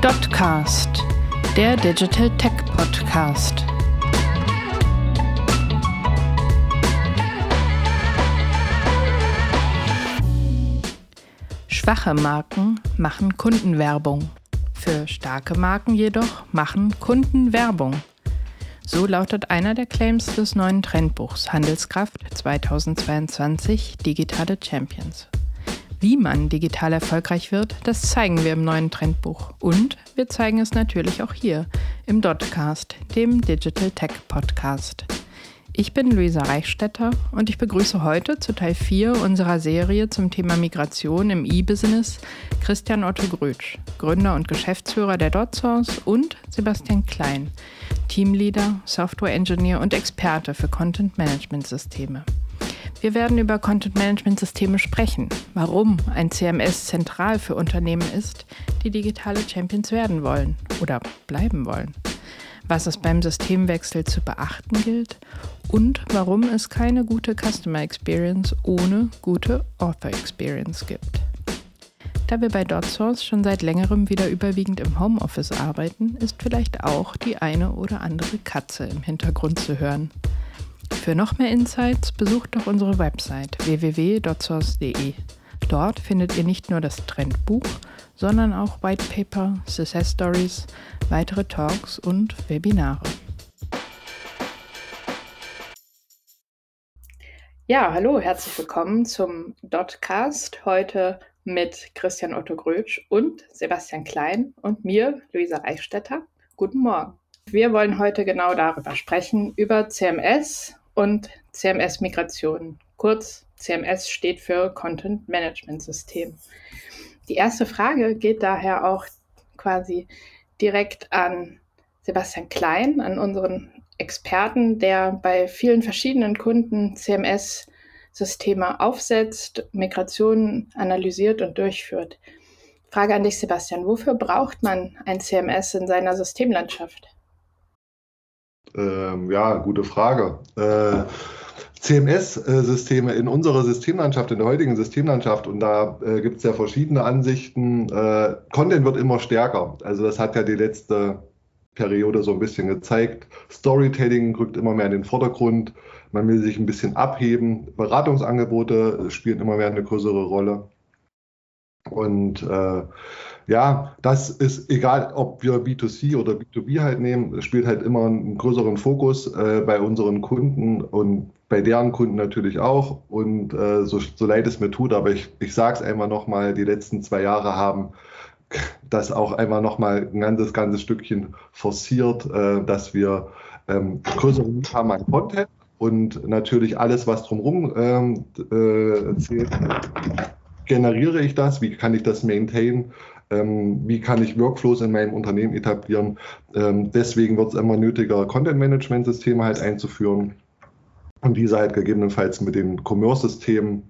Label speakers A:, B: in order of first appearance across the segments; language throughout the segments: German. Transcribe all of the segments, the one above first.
A: Dotcast, der Digital Tech Podcast. Schwache Marken machen Kundenwerbung. Für starke Marken jedoch machen Kunden Werbung. So lautet einer der Claims des neuen Trendbuchs Handelskraft 2022 Digitale Champions. Wie man digital erfolgreich wird, das zeigen wir im neuen Trendbuch. Und wir zeigen es natürlich auch hier im Dotcast, dem Digital Tech Podcast. Ich bin Luisa Reichstetter und ich begrüße heute zu Teil 4 unserer Serie zum Thema Migration im E-Business Christian Otto Grötsch, Gründer und Geschäftsführer der DotSource und Sebastian Klein, Teamleader, Software Engineer und Experte für Content Management Systeme. Wir werden über Content Management Systeme sprechen, warum ein CMS zentral für Unternehmen ist, die digitale Champions werden wollen oder bleiben wollen, was es beim Systemwechsel zu beachten gilt und warum es keine gute Customer Experience ohne gute Author Experience gibt. Da wir bei DotSource schon seit längerem wieder überwiegend im Homeoffice arbeiten, ist vielleicht auch die eine oder andere Katze im Hintergrund zu hören. Für noch mehr Insights besucht doch unsere Website www.dotsource.de. Dort findet ihr nicht nur das Trendbuch, sondern auch White Paper, Success Stories, weitere Talks und Webinare. Ja, hallo, herzlich willkommen zum Dotcast. Heute mit Christian Otto Grötsch und Sebastian Klein und mir, Luisa Reichstetter. Guten Morgen. Wir wollen heute genau darüber sprechen, über CMS und CMS-Migration. Kurz, CMS steht für Content Management System. Die erste Frage geht daher auch quasi direkt an Sebastian Klein, an unseren Experten, der bei vielen verschiedenen Kunden CMS Systeme aufsetzt, Migrationen analysiert und durchführt. Frage an dich, Sebastian. Wofür braucht man ein CMS in seiner Systemlandschaft?
B: Ähm, ja, gute Frage. Äh, CMS-Systeme in unserer Systemlandschaft, in der heutigen Systemlandschaft, und da äh, gibt es ja verschiedene Ansichten. Äh, Content wird immer stärker. Also das hat ja die letzte Periode so ein bisschen gezeigt. Storytelling rückt immer mehr in den Vordergrund. Man will sich ein bisschen abheben. Beratungsangebote spielen immer mehr eine größere Rolle. Und äh, ja, das ist egal, ob wir B2C oder B2B halt nehmen, spielt halt immer einen größeren Fokus äh, bei unseren Kunden und bei deren Kunden natürlich auch. Und äh, so, so leid es mir tut, aber ich, ich sage es einmal nochmal, die letzten zwei Jahre haben das auch einmal nochmal ein ganzes, ganzes Stückchen forciert, äh, dass wir ähm, größere Mut haben an Content und natürlich alles, was drumherum ähm, äh, zählt, generiere ich das, wie kann ich das maintain, ähm, wie kann ich Workflows in meinem Unternehmen etablieren. Ähm, deswegen wird es immer nötiger, Content-Management-Systeme halt einzuführen und diese halt gegebenenfalls mit den Commerce-Systemen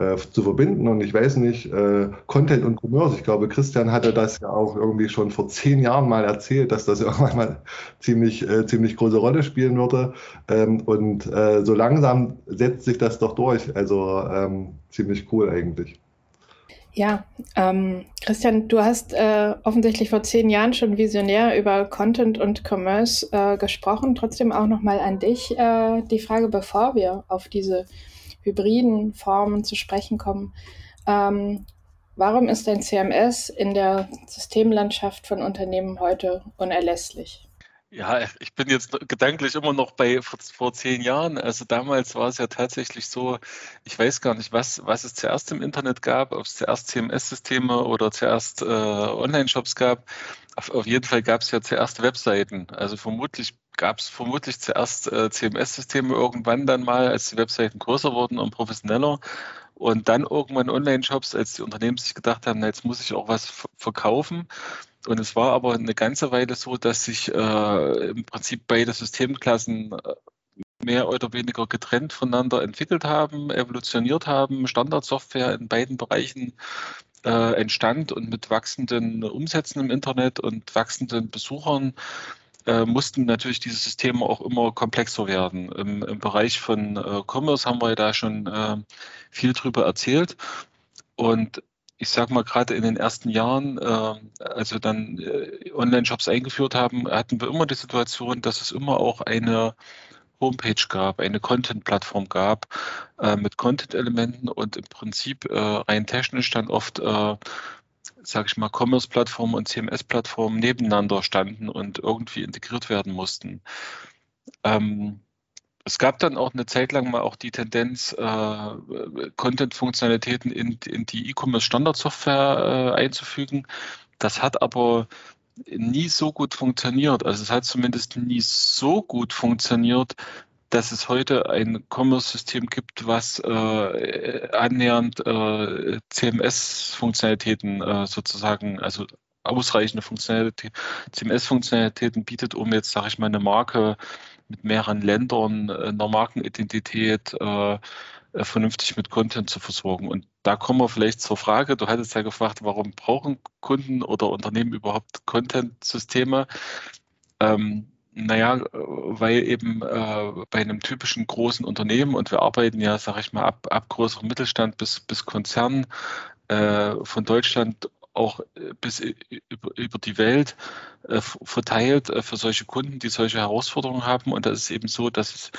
B: äh, zu verbinden. Und ich weiß nicht, äh, Content und Commerce, ich glaube, Christian hatte das ja auch irgendwie schon vor zehn Jahren mal erzählt, dass das irgendwann mal ziemlich, äh, ziemlich große Rolle spielen würde. Ähm, und äh, so langsam setzt sich das doch durch. Also ähm, ziemlich cool eigentlich.
A: Ja, ähm, Christian, du hast äh, offensichtlich vor zehn Jahren schon visionär über Content und Commerce äh, gesprochen. Trotzdem auch nochmal an dich äh, die Frage, bevor wir auf diese hybriden Formen zu sprechen kommen. Ähm, warum ist ein CMS in der Systemlandschaft von Unternehmen heute unerlässlich?
C: Ja, ich bin jetzt gedanklich immer noch bei vor, vor, zehn Jahren. Also damals war es ja tatsächlich so, ich weiß gar nicht, was, was es zuerst im Internet gab, ob es zuerst CMS-Systeme oder zuerst äh, Online-Shops gab. Auf, auf, jeden Fall gab es ja zuerst Webseiten. Also vermutlich gab es vermutlich zuerst äh, CMS-Systeme irgendwann dann mal, als die Webseiten größer wurden und professioneller. Und dann irgendwann Online-Shops, als die Unternehmen sich gedacht haben, na, jetzt muss ich auch was verkaufen. Und es war aber eine ganze Weile so, dass sich äh, im Prinzip beide Systemklassen äh, mehr oder weniger getrennt voneinander entwickelt haben, evolutioniert haben, Standardsoftware in beiden Bereichen äh, entstand und mit wachsenden Umsätzen im Internet und wachsenden Besuchern äh, mussten natürlich diese Systeme auch immer komplexer werden. Im, im Bereich von äh, Commerce haben wir da schon äh, viel drüber erzählt. Und ich sag mal, gerade in den ersten Jahren, äh, also dann äh, Online-Shops eingeführt haben, hatten wir immer die Situation, dass es immer auch eine Homepage gab, eine Content-Plattform gab äh, mit Content-Elementen und im Prinzip äh, rein technisch dann oft, äh, sage ich mal, Commerce-Plattformen und CMS-Plattformen nebeneinander standen und irgendwie integriert werden mussten. Ähm, es gab dann auch eine Zeit lang mal auch die Tendenz, äh, Content-Funktionalitäten in, in, die E-Commerce-Standardsoftware äh, einzufügen. Das hat aber nie so gut funktioniert. Also es hat zumindest nie so gut funktioniert, dass es heute ein Commerce-System gibt, was äh, annähernd äh, CMS-Funktionalitäten äh, sozusagen, also ausreichende Funktionalität, CMS-Funktionalitäten bietet, um jetzt, sage ich mal, eine Marke mit mehreren Ländern, äh, einer Markenidentität äh, äh, vernünftig mit Content zu versorgen. Und da kommen wir vielleicht zur Frage, du hattest ja gefragt, warum brauchen Kunden oder Unternehmen überhaupt Content-Systeme? Ähm, naja, weil eben äh, bei einem typischen großen Unternehmen, und wir arbeiten ja, sage ich mal, ab, ab größerem Mittelstand bis, bis Konzern äh, von Deutschland auch äh, bis über, über die Welt äh, verteilt äh, für solche Kunden, die solche Herausforderungen haben. Und da ist eben so, dass es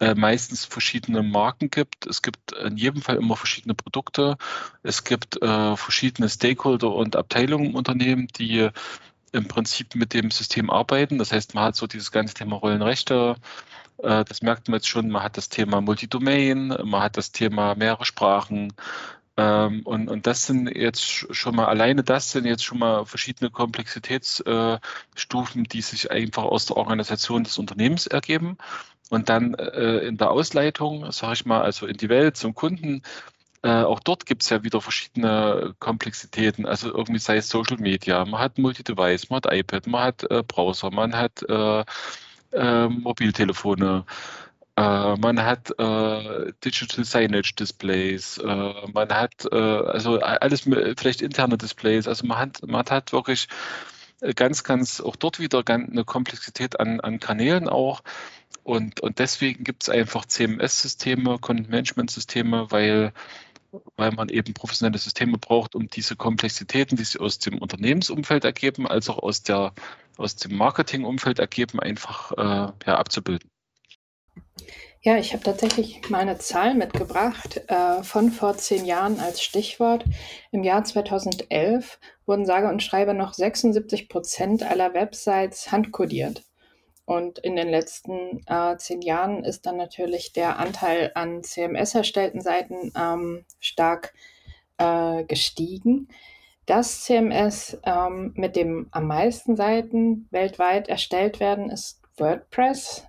C: äh, meistens verschiedene Marken gibt. Es gibt in jedem Fall immer verschiedene Produkte. Es gibt äh, verschiedene Stakeholder und Abteilungen im Unternehmen, die im Prinzip mit dem System arbeiten. Das heißt, man hat so dieses ganze Thema Rollenrechte. Äh, das merkt man jetzt schon. Man hat das Thema Multidomain, man hat das Thema mehrere Sprachen, ähm, und, und das sind jetzt schon mal, alleine das sind jetzt schon mal verschiedene Komplexitätsstufen, die sich einfach aus der Organisation des Unternehmens ergeben. Und dann äh, in der Ausleitung, sage ich mal, also in die Welt zum Kunden, äh, auch dort gibt es ja wieder verschiedene Komplexitäten. Also irgendwie sei es Social Media, man hat Multi-Device, man hat iPad, man hat äh, Browser, man hat äh, äh, Mobiltelefone. Äh, man hat äh, Digital Signage Displays, äh, man hat äh, also alles vielleicht interne Displays, also man hat, man hat wirklich ganz, ganz auch dort wieder eine Komplexität an, an Kanälen auch. Und, und deswegen gibt es einfach CMS-Systeme, Content-Management-Systeme, weil, weil man eben professionelle Systeme braucht, um diese Komplexitäten, die sich aus dem Unternehmensumfeld ergeben, als auch aus, der, aus dem Marketingumfeld ergeben, einfach äh, ja, abzubilden.
A: Ja, ich habe tatsächlich mal eine Zahl mitgebracht äh, von vor zehn Jahren als Stichwort. Im Jahr 2011 wurden sage und schreibe noch 76 Prozent aller Websites handkodiert. Und in den letzten äh, zehn Jahren ist dann natürlich der Anteil an CMS erstellten Seiten ähm, stark äh, gestiegen. Das CMS ähm, mit dem am meisten Seiten weltweit erstellt werden, ist WordPress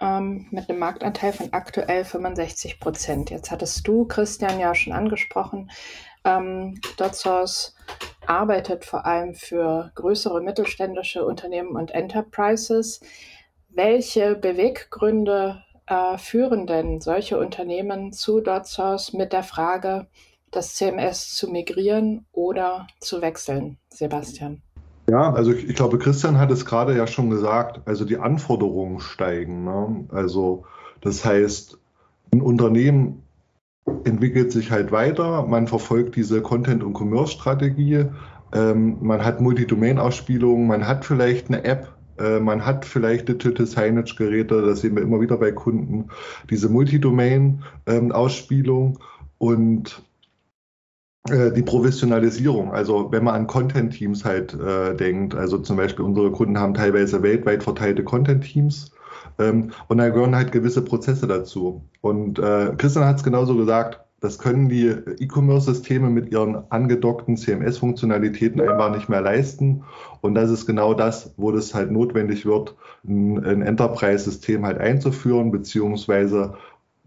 A: ähm, mit einem Marktanteil von aktuell 65 Prozent. Jetzt hattest du, Christian, ja schon angesprochen, ähm, DotSource arbeitet vor allem für größere mittelständische Unternehmen und Enterprises. Welche Beweggründe äh, führen denn solche Unternehmen zu DotSource mit der Frage, das CMS zu migrieren oder zu wechseln, Sebastian?
B: Ja, also ich, ich, glaube, Christian hat es gerade ja schon gesagt, also die Anforderungen steigen. Ne? Also das heißt, ein Unternehmen entwickelt sich halt weiter, man verfolgt diese Content- und Commerce-Strategie, ähm, man hat Multidomain-Ausspielungen, man hat vielleicht eine App, äh, man hat vielleicht Digital Signage-Geräte, das sehen wir immer wieder bei Kunden, diese Multidomain-Ausspielung ähm, und die Professionalisierung, also wenn man an Content-Teams halt äh, denkt, also zum Beispiel unsere Kunden haben teilweise weltweit verteilte Content-Teams ähm, und da gehören halt gewisse Prozesse dazu. Und äh, Christian hat es genauso gesagt, das können die E-Commerce-Systeme mit ihren angedockten CMS-Funktionalitäten einfach nicht mehr leisten. Und das ist genau das, wo das halt notwendig wird, ein, ein Enterprise-System halt einzuführen, beziehungsweise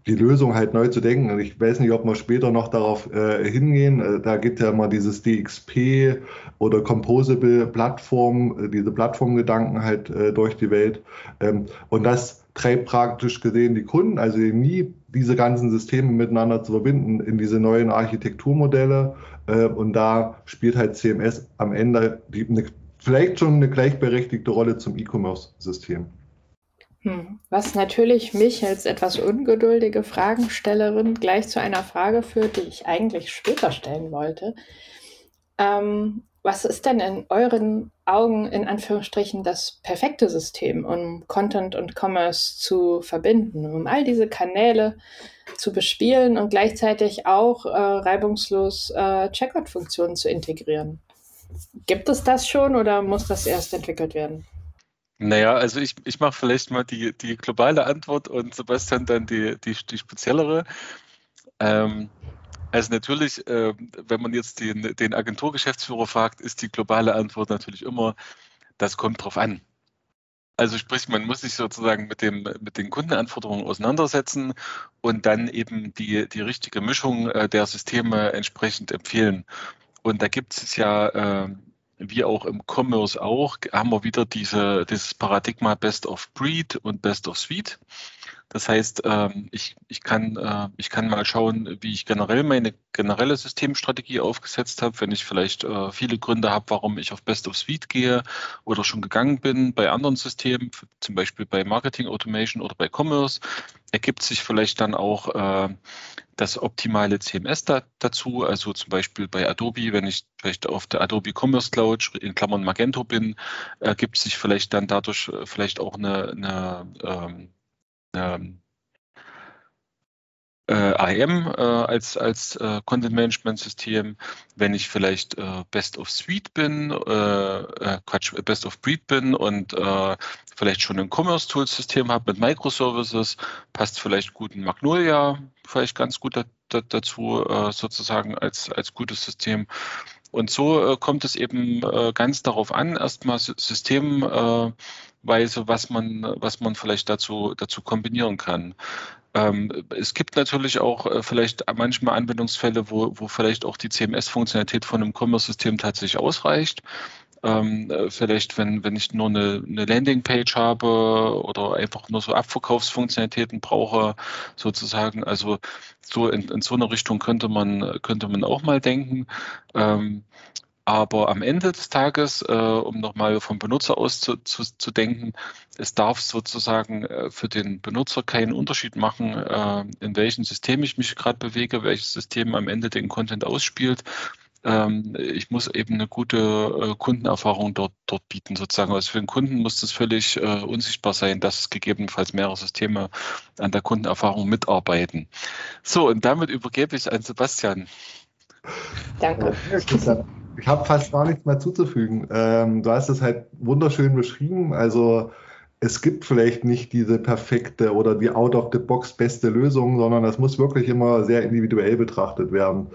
B: die Lösung halt neu zu denken. Und ich weiß nicht, ob wir später noch darauf äh, hingehen. Äh, da gibt ja immer dieses DXP oder Composable Plattform, äh, diese Plattformgedanken halt äh, durch die Welt. Ähm, und das treibt praktisch gesehen die Kunden, also nie diese ganzen Systeme miteinander zu verbinden in diese neuen Architekturmodelle. Äh, und da spielt halt CMS am Ende die, eine, vielleicht schon eine gleichberechtigte Rolle zum E-Commerce-System.
A: Hm. Was natürlich mich als etwas ungeduldige Fragenstellerin gleich zu einer Frage führt, die ich eigentlich später stellen wollte. Ähm, was ist denn in euren Augen in Anführungsstrichen das perfekte System, um Content und Commerce zu verbinden, um all diese Kanäle zu bespielen und gleichzeitig auch äh, reibungslos äh, Checkout-Funktionen zu integrieren? Gibt es das schon oder muss das erst entwickelt werden?
C: Naja, also ich, ich mache vielleicht mal die, die globale Antwort und Sebastian dann die, die, die speziellere. Ähm, also natürlich, äh, wenn man jetzt den, den Agenturgeschäftsführer fragt, ist die globale Antwort natürlich immer, das kommt drauf an. Also sprich, man muss sich sozusagen mit, dem, mit den Kundenanforderungen auseinandersetzen und dann eben die, die richtige Mischung äh, der Systeme entsprechend empfehlen. Und da gibt es ja, äh, wie auch im Commerce auch, haben wir wieder diese, dieses Paradigma Best of Breed und Best of Suite. Das heißt, ähm, ich, ich, kann, äh, ich kann mal schauen, wie ich generell meine generelle Systemstrategie aufgesetzt habe, wenn ich vielleicht äh, viele Gründe habe, warum ich auf Best of Suite gehe oder schon gegangen bin bei anderen Systemen, zum Beispiel bei Marketing Automation oder bei Commerce, ergibt sich vielleicht dann auch äh, das optimale CMS da, dazu. Also zum Beispiel bei Adobe, wenn ich vielleicht auf der Adobe Commerce Cloud in Klammern Magento bin, ergibt sich vielleicht dann dadurch vielleicht auch eine, eine ähm, äh, AEM äh, als, als äh, Content Management System, wenn ich vielleicht äh, Best of Suite bin, äh, äh, Quatsch, Best of Breed bin und vielleicht schon ein Commerce Tools System habe mit Microservices, passt vielleicht gut ein Magnolia, vielleicht ganz gut da, da, dazu, sozusagen als, als gutes System. Und so kommt es eben ganz darauf an, erstmal System Weise, was man, was man vielleicht dazu, dazu kombinieren kann. Ähm, es gibt natürlich auch äh, vielleicht manchmal Anwendungsfälle, wo, wo vielleicht auch die CMS-Funktionalität von einem Commerce-System tatsächlich ausreicht. Ähm, äh, vielleicht, wenn, wenn ich nur eine, eine Landingpage habe oder einfach nur so Abverkaufsfunktionalitäten brauche, sozusagen. Also so in, in so eine Richtung könnte man, könnte man auch mal denken. Ähm, aber am Ende des Tages, äh, um nochmal vom Benutzer aus zu, zu, zu, denken, es darf sozusagen äh, für den Benutzer keinen Unterschied machen, äh, in welchem System ich mich gerade bewege, welches System am Ende den Content ausspielt. Ähm, ich muss eben eine gute äh, Kundenerfahrung dort, dort bieten, sozusagen. Also für den Kunden muss das völlig äh, unsichtbar sein, dass gegebenenfalls mehrere Systeme an der Kundenerfahrung mitarbeiten. So, und damit übergebe ich an Sebastian.
A: Danke
B: ich habe fast gar nichts mehr zuzufügen. Ähm, du hast es halt wunderschön beschrieben. Also es gibt vielleicht nicht diese perfekte oder die out-of-the-box beste Lösung, sondern das muss wirklich immer sehr individuell betrachtet werden.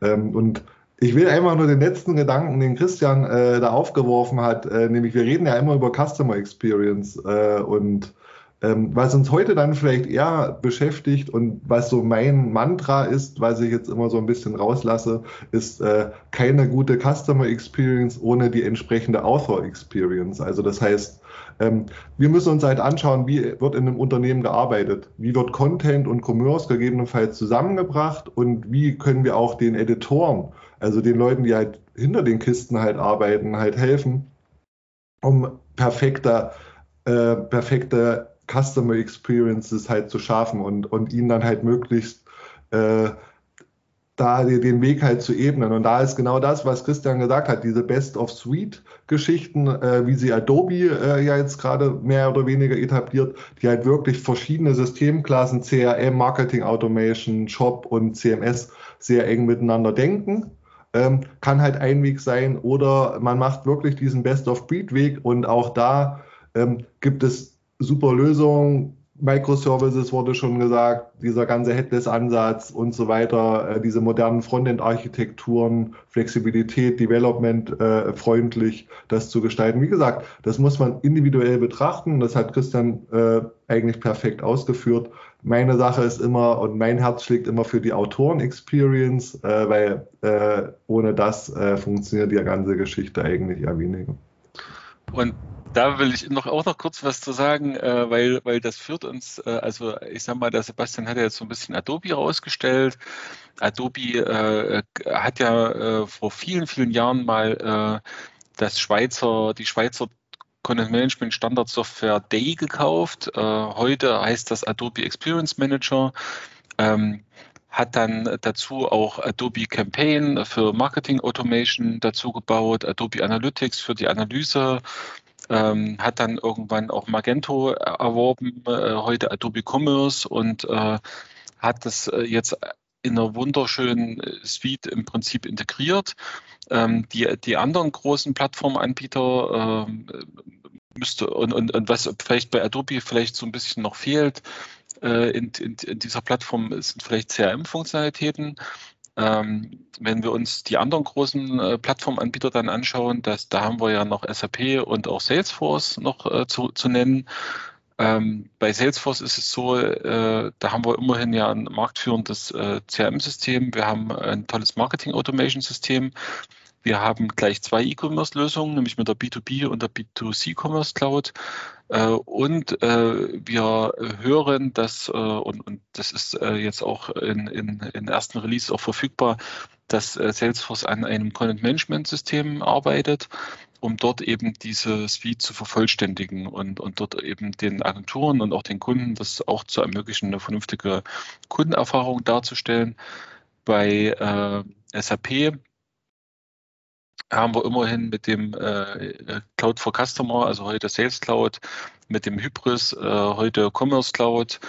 B: Ähm, und ich will einfach nur den letzten Gedanken, den Christian äh, da aufgeworfen hat, äh, nämlich wir reden ja immer über Customer Experience äh, und ähm, was uns heute dann vielleicht eher beschäftigt und was so mein Mantra ist, was ich jetzt immer so ein bisschen rauslasse, ist äh, keine gute Customer Experience ohne die entsprechende Author Experience. Also das heißt, ähm, wir müssen uns halt anschauen, wie wird in einem Unternehmen gearbeitet, wie wird Content und Commerce gegebenenfalls zusammengebracht und wie können wir auch den Editoren, also den Leuten, die halt hinter den Kisten halt arbeiten, halt helfen, um perfekter, äh, perfekte Customer Experiences halt zu schaffen und, und ihnen dann halt möglichst äh, da den Weg halt zu ebnen. Und da ist genau das, was Christian gesagt hat, diese Best-of-Suite-Geschichten, äh, wie sie Adobe äh, ja jetzt gerade mehr oder weniger etabliert, die halt wirklich verschiedene Systemklassen, CRM, Marketing Automation, Shop und CMS sehr eng miteinander denken. Ähm, kann halt ein Weg sein oder man macht wirklich diesen Best-of-Breed-Weg und auch da ähm, gibt es super Lösung. Microservices wurde schon gesagt, dieser ganze Headless-Ansatz und so weiter, äh, diese modernen Frontend-Architekturen, Flexibilität, Development äh, freundlich, das zu gestalten. Wie gesagt, das muss man individuell betrachten. Das hat Christian äh, eigentlich perfekt ausgeführt. Meine Sache ist immer und mein Herz schlägt immer für die Autoren-Experience, äh, weil äh, ohne das äh, funktioniert die ganze Geschichte eigentlich eher weniger.
C: Und da will ich noch auch noch kurz was zu sagen, äh, weil, weil das führt uns, äh, also ich sag mal, der Sebastian hat ja jetzt so ein bisschen Adobe rausgestellt. Adobe äh, hat ja äh, vor vielen, vielen Jahren mal äh, das Schweizer, die Schweizer Content Management Standard Software Day gekauft. Äh, heute heißt das Adobe Experience Manager. Ähm, hat dann dazu auch Adobe Campaign für Marketing Automation dazu gebaut, Adobe Analytics für die Analyse, ähm, hat dann irgendwann auch Magento erworben, äh, heute Adobe Commerce und äh, hat das äh, jetzt in einer wunderschönen Suite im Prinzip integriert. Ähm, die, die anderen großen Plattformanbieter ähm, müsste und, und, und was vielleicht bei Adobe vielleicht so ein bisschen noch fehlt, äh, in, in, in, dieser Plattform sind vielleicht CRM-Funktionalitäten. Ähm, wenn wir uns die anderen großen äh, Plattformanbieter dann anschauen, das, da haben wir ja noch SAP und auch Salesforce noch äh, zu, zu nennen. Ähm, bei Salesforce ist es so, äh, da haben wir immerhin ja ein marktführendes äh, CRM-System. Wir haben ein tolles Marketing-Automation-System. Wir haben gleich zwei E-Commerce-Lösungen, nämlich mit der B2B und der B2C-Commerce Cloud. Äh, und äh, wir hören, dass, äh, und, das ist jetzt auch in, in, in ersten Release auch verfügbar, dass Salesforce an einem Content-Management-System arbeitet, um dort eben diese Suite zu vervollständigen und, und dort eben den Agenturen und auch den Kunden das auch zu ermöglichen, eine vernünftige Kundenerfahrung darzustellen. Bei äh, SAP haben wir immerhin mit dem äh, Cloud for Customer, also heute Sales Cloud, mit dem Hybris, äh, heute Commerce Cloud,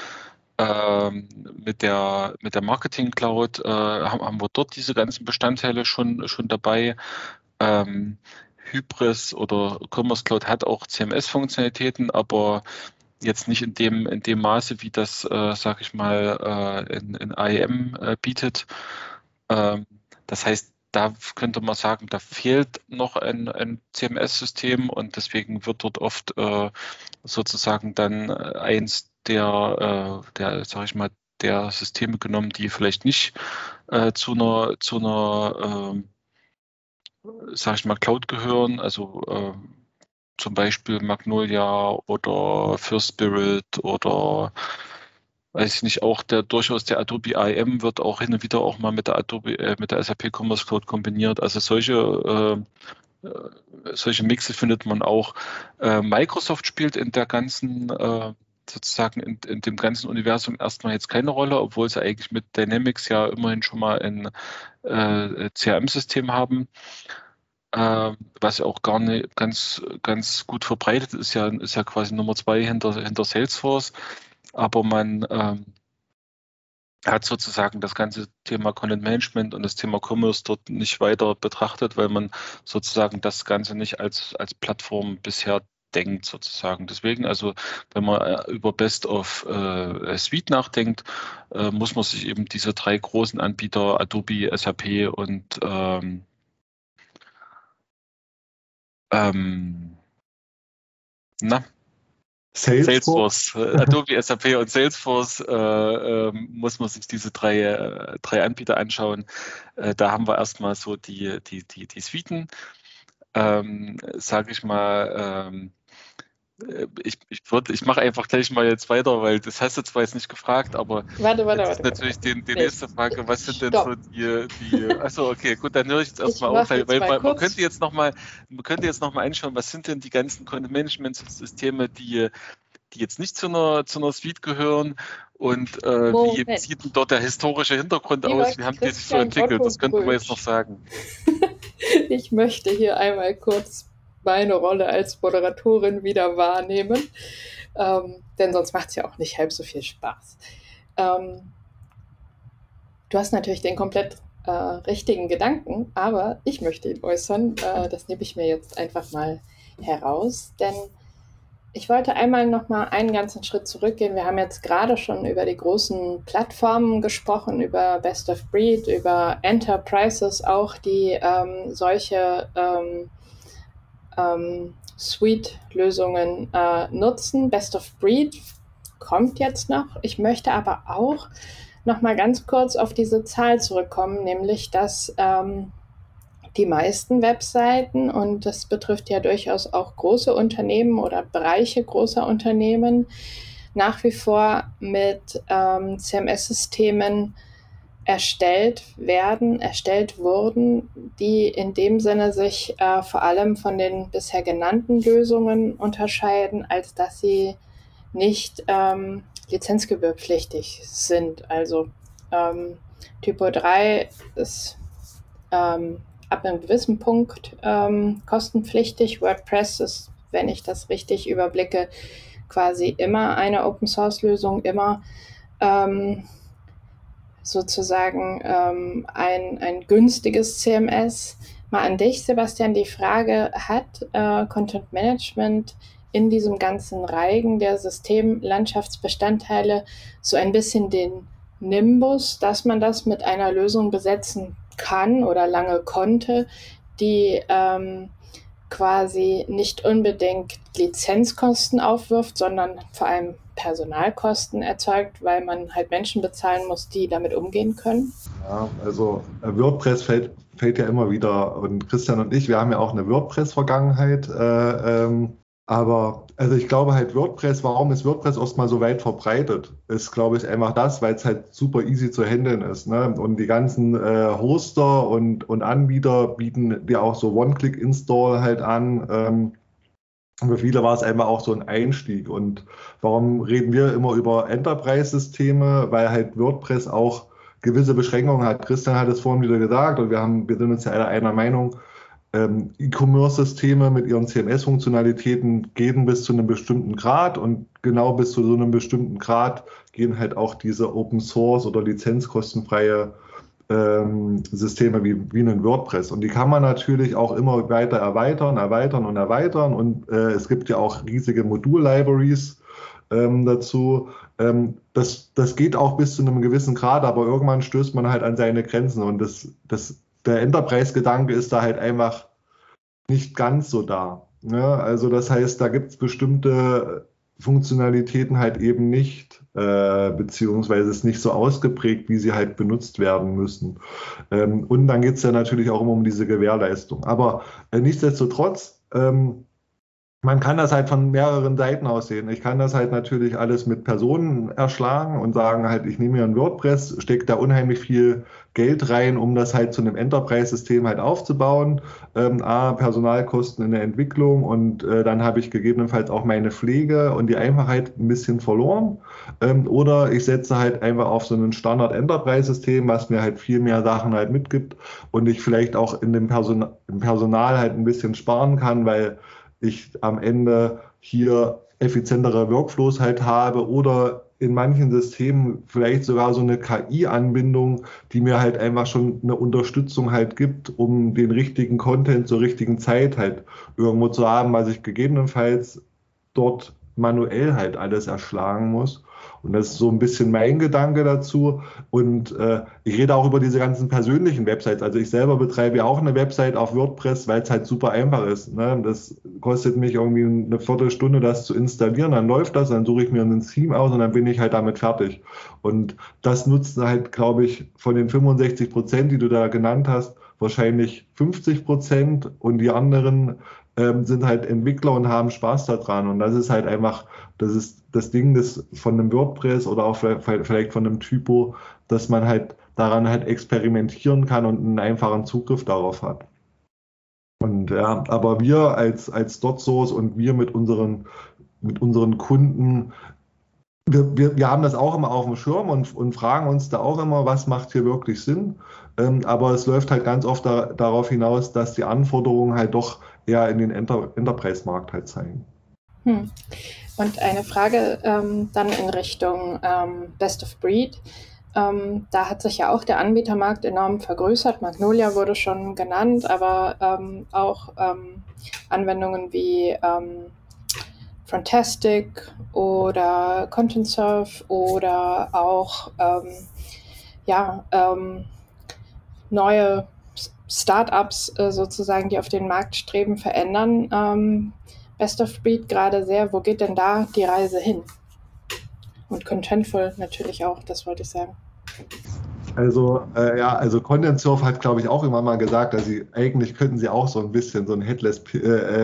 C: äh, mit der, mit der Marketing Cloud äh, haben, haben, wir dort diese ganzen Bestandteile schon, schon dabei. Ähm, Hybris oder Commerce Cloud hat auch CMS-Funktionalitäten, aber jetzt nicht in dem, in dem Maße, wie das, äh, sage ich mal, äh, in, in IAM äh, bietet. Ähm, das heißt, da könnte man sagen, da fehlt noch ein, ein CMS-System und deswegen wird dort oft äh, sozusagen dann äh, eins der, äh, der, sag ich mal, der Systeme genommen, die vielleicht nicht äh, zu einer, zu einer, äh, sag ich mal, Cloud gehören, also äh, zum Beispiel Magnolia oder First Spirit oder weiß ich nicht, auch der durchaus der Adobe IM wird auch hin und wieder auch mal mit der Adobe, äh, mit der SAP Commerce Cloud kombiniert. Also solche äh, äh, solche Mixe findet man auch. Äh, Microsoft spielt in der ganzen äh, sozusagen in, in, dem ganzen Universum erstmal jetzt keine Rolle, obwohl sie eigentlich mit Dynamics ja immerhin schon mal ein äh, CRM-System haben. Äh, was auch gar nicht ganz, ganz gut verbreitet ist, ja, ist ja quasi Nummer zwei hinter, hinter Salesforce aber man ähm, hat sozusagen das ganze Thema Content Management und das Thema Commerce dort nicht weiter betrachtet, weil man sozusagen das Ganze nicht als, als Plattform bisher denkt sozusagen. Deswegen, also wenn man äh, über Best of äh, Suite nachdenkt, äh, muss man sich eben diese drei großen Anbieter Adobe, SAP und ähm, ähm, na, Salesforce, äh, Adobe, SAP und Salesforce äh, äh, muss man sich diese drei, äh, drei Anbieter anschauen. Äh, da haben wir erstmal so die, die, die, die Suiten, ähm, sage ich mal. Ähm, äh, ich, ich, ich mache einfach gleich mal jetzt weiter, weil das hast du zwar jetzt nicht gefragt, aber
A: warte, warte,
C: das ist
A: warte,
C: natürlich die, die nächste Frage, was sind denn so die, die achso, okay, gut, dann höre ich jetzt erstmal auf, weil, weil man, man, könnte jetzt nochmal, man könnte jetzt nochmal anschauen, was sind denn die ganzen Content-Management-Systeme, die, die jetzt nicht zu einer, zu einer Suite gehören und äh, wie sieht denn dort der historische Hintergrund Lieber aus, wie haben die sich so entwickelt, das könnten wir jetzt noch sagen.
A: ich möchte hier einmal kurz meine Rolle als Moderatorin wieder wahrnehmen. Ähm, denn sonst macht es ja auch nicht halb so viel Spaß. Ähm, du hast natürlich den komplett äh, richtigen Gedanken, aber ich möchte ihn äußern. Äh, das nehme ich mir jetzt einfach mal heraus, denn ich wollte einmal noch mal einen ganzen Schritt zurückgehen. Wir haben jetzt gerade schon über die großen Plattformen gesprochen, über Best of Breed, über Enterprises auch, die ähm, solche ähm, ähm, Suite-Lösungen äh, nutzen. Best of Breed kommt jetzt noch. Ich möchte aber auch noch mal ganz kurz auf diese Zahl zurückkommen, nämlich dass ähm, die meisten Webseiten, und das betrifft ja durchaus auch große Unternehmen oder Bereiche großer Unternehmen, nach wie vor mit ähm, CMS-Systemen erstellt werden, erstellt wurden, die in dem Sinne sich äh, vor allem von den bisher genannten Lösungen unterscheiden, als dass sie nicht ähm, lizenzgebührpflichtig sind. Also ähm, Typo 3 ist ähm, ab einem gewissen Punkt ähm, kostenpflichtig. WordPress ist, wenn ich das richtig überblicke, quasi immer eine Open Source Lösung, immer ähm, sozusagen ähm, ein, ein günstiges CMS. Mal an dich, Sebastian, die Frage, hat äh, Content Management in diesem ganzen Reigen der Systemlandschaftsbestandteile so ein bisschen den Nimbus, dass man das mit einer Lösung besetzen kann oder lange konnte, die ähm, quasi nicht unbedingt Lizenzkosten aufwirft, sondern vor allem Personalkosten erzeugt, weil man halt Menschen bezahlen muss, die damit umgehen können?
B: Ja, also äh, WordPress fällt, fällt ja immer wieder und Christian und ich, wir haben ja auch eine WordPress-Vergangenheit. Äh, ähm, aber also ich glaube halt WordPress, warum ist WordPress erstmal so weit verbreitet? Ist, glaube ich, einfach das, weil es halt super easy zu handeln ist. Ne? Und die ganzen äh, Hoster und, und Anbieter bieten dir auch so One-Click-Install halt an. Ähm, für viele war es einfach auch so ein Einstieg. Und warum reden wir immer über Enterprise-Systeme? Weil halt WordPress auch gewisse Beschränkungen hat. Christian hat es vorhin wieder gesagt und wir haben, wir sind uns ja einer, einer Meinung, ähm, E-Commerce-Systeme mit ihren CMS-Funktionalitäten gehen bis zu einem bestimmten Grad und genau bis zu so einem bestimmten Grad gehen halt auch diese Open Source oder lizenzkostenfreie ähm, Systeme wie, wie ein WordPress. Und die kann man natürlich auch immer weiter erweitern, erweitern und erweitern. Und äh, es gibt ja auch riesige Modul-Libraries ähm, dazu. Ähm, das, das geht auch bis zu einem gewissen Grad, aber irgendwann stößt man halt an seine Grenzen. Und das, das, der Enterprise-Gedanke ist da halt einfach nicht ganz so da. Ne? Also das heißt, da gibt es bestimmte Funktionalitäten halt eben nicht, äh, beziehungsweise ist nicht so ausgeprägt, wie sie halt benutzt werden müssen. Ähm, und dann geht es ja natürlich auch immer um diese Gewährleistung. Aber äh, nichtsdestotrotz, ähm, man kann das halt von mehreren Seiten aus sehen. Ich kann das halt natürlich alles mit Personen erschlagen und sagen halt, ich nehme mir ein WordPress, stecke da unheimlich viel Geld rein, um das halt zu einem Enterprise-System halt aufzubauen. Ähm, A, Personalkosten in der Entwicklung und äh, dann habe ich gegebenenfalls auch meine Pflege und die Einfachheit ein bisschen verloren. Ähm, oder ich setze halt einfach auf so ein Standard-Enterprise-System, was mir halt viel mehr Sachen halt mitgibt und ich vielleicht auch in dem Person im Personal halt ein bisschen sparen kann, weil ich am Ende hier effizientere Workflows halt habe oder in manchen Systemen vielleicht sogar so eine KI-Anbindung, die mir halt einfach schon eine Unterstützung halt gibt, um den richtigen Content zur richtigen Zeit halt irgendwo zu haben, was ich gegebenenfalls dort manuell halt alles erschlagen muss. Und das ist so ein bisschen mein Gedanke dazu. Und äh, ich rede auch über diese ganzen persönlichen Websites. Also ich selber betreibe ja auch eine Website auf WordPress, weil es halt super einfach ist. Ne? Das kostet mich irgendwie eine Viertelstunde, das zu installieren. Dann läuft das, dann suche ich mir ein Theme aus und dann bin ich halt damit fertig. Und das nutzt halt, glaube ich, von den 65 Prozent, die du da genannt hast, wahrscheinlich 50 Prozent und die anderen ähm, sind halt Entwickler und haben Spaß daran. Und das ist halt einfach, das ist das Ding des, von einem WordPress oder auch vielleicht von einem Typo, dass man halt daran halt experimentieren kann und einen einfachen Zugriff darauf hat. Und ja, aber wir als, als DotSource und wir mit unseren, mit unseren Kunden, wir, wir, wir haben das auch immer auf dem Schirm und, und fragen uns da auch immer, was macht hier wirklich Sinn. Ähm, aber es läuft halt ganz oft da, darauf hinaus, dass die Anforderungen halt doch eher in den Enter Enterprise-Markt halt zeigen.
A: Hm. Und eine Frage ähm, dann in Richtung ähm, Best of Breed. Ähm, da hat sich ja auch der Anbietermarkt enorm vergrößert. Magnolia wurde schon genannt, aber ähm, auch ähm, Anwendungen wie ähm, Fantastic oder ContentSurf oder auch ja, neue Startups äh, sozusagen, die auf den Markt streben, verändern ähm, Best of Breed gerade sehr. Wo geht denn da die Reise hin? Und Contentful natürlich auch, das wollte ich sagen.
B: Also äh, ja, also Content Surf hat, glaube ich, auch immer mal gesagt, dass sie eigentlich könnten sie auch so ein bisschen so ein Headless äh,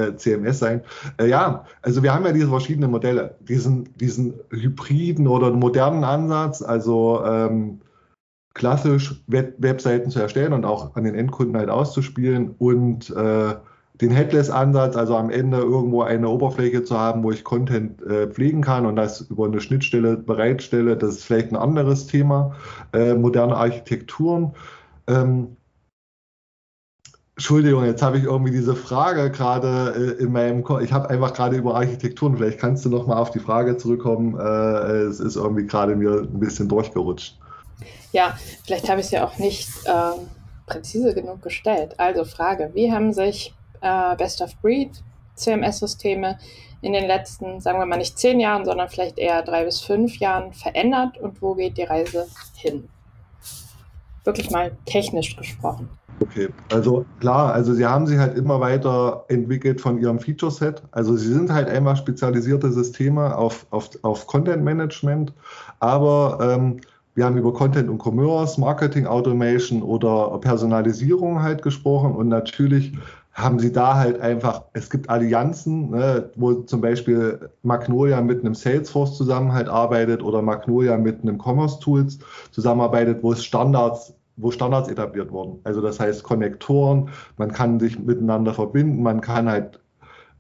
B: äh CMS sein. Äh, ja, also wir haben ja diese verschiedenen Modelle, diesen, diesen hybriden oder modernen Ansatz, also ähm, klassisch Web Webseiten zu erstellen und auch an den Endkunden halt auszuspielen und äh, den Headless-Ansatz, also am Ende irgendwo eine Oberfläche zu haben, wo ich Content äh, pflegen kann und das über eine Schnittstelle bereitstelle, das ist vielleicht ein anderes Thema. Äh, moderne Architekturen. Ähm, Entschuldigung, jetzt habe ich irgendwie diese Frage gerade äh, in meinem Kopf. Ich habe einfach gerade über Architekturen. Vielleicht kannst du noch mal auf die Frage zurückkommen. Äh, es ist irgendwie gerade mir ein bisschen durchgerutscht.
A: Ja, vielleicht habe ich es ja auch nicht äh, präzise genug gestellt. Also Frage, wie haben sich äh, Best-of-Breed CMS-Systeme in den letzten, sagen wir mal nicht zehn Jahren, sondern vielleicht eher drei bis fünf Jahren verändert und wo geht die Reise hin? Wirklich mal technisch gesprochen.
B: Okay, also klar, also sie haben sich halt immer weiter entwickelt von ihrem Feature-Set. Also sie sind halt einfach spezialisierte Systeme auf, auf, auf Content-Management, aber ähm, wir haben über Content und Commerce, Marketing Automation oder Personalisierung halt gesprochen und natürlich haben sie da halt einfach, es gibt Allianzen, ne, wo zum Beispiel Magnolia mit einem Salesforce zusammen halt arbeitet oder Magnolia mit einem Commerce Tools zusammenarbeitet, wo es Standards wo Standards etabliert wurden. Also das heißt Konnektoren, man kann sich miteinander verbinden, man kann halt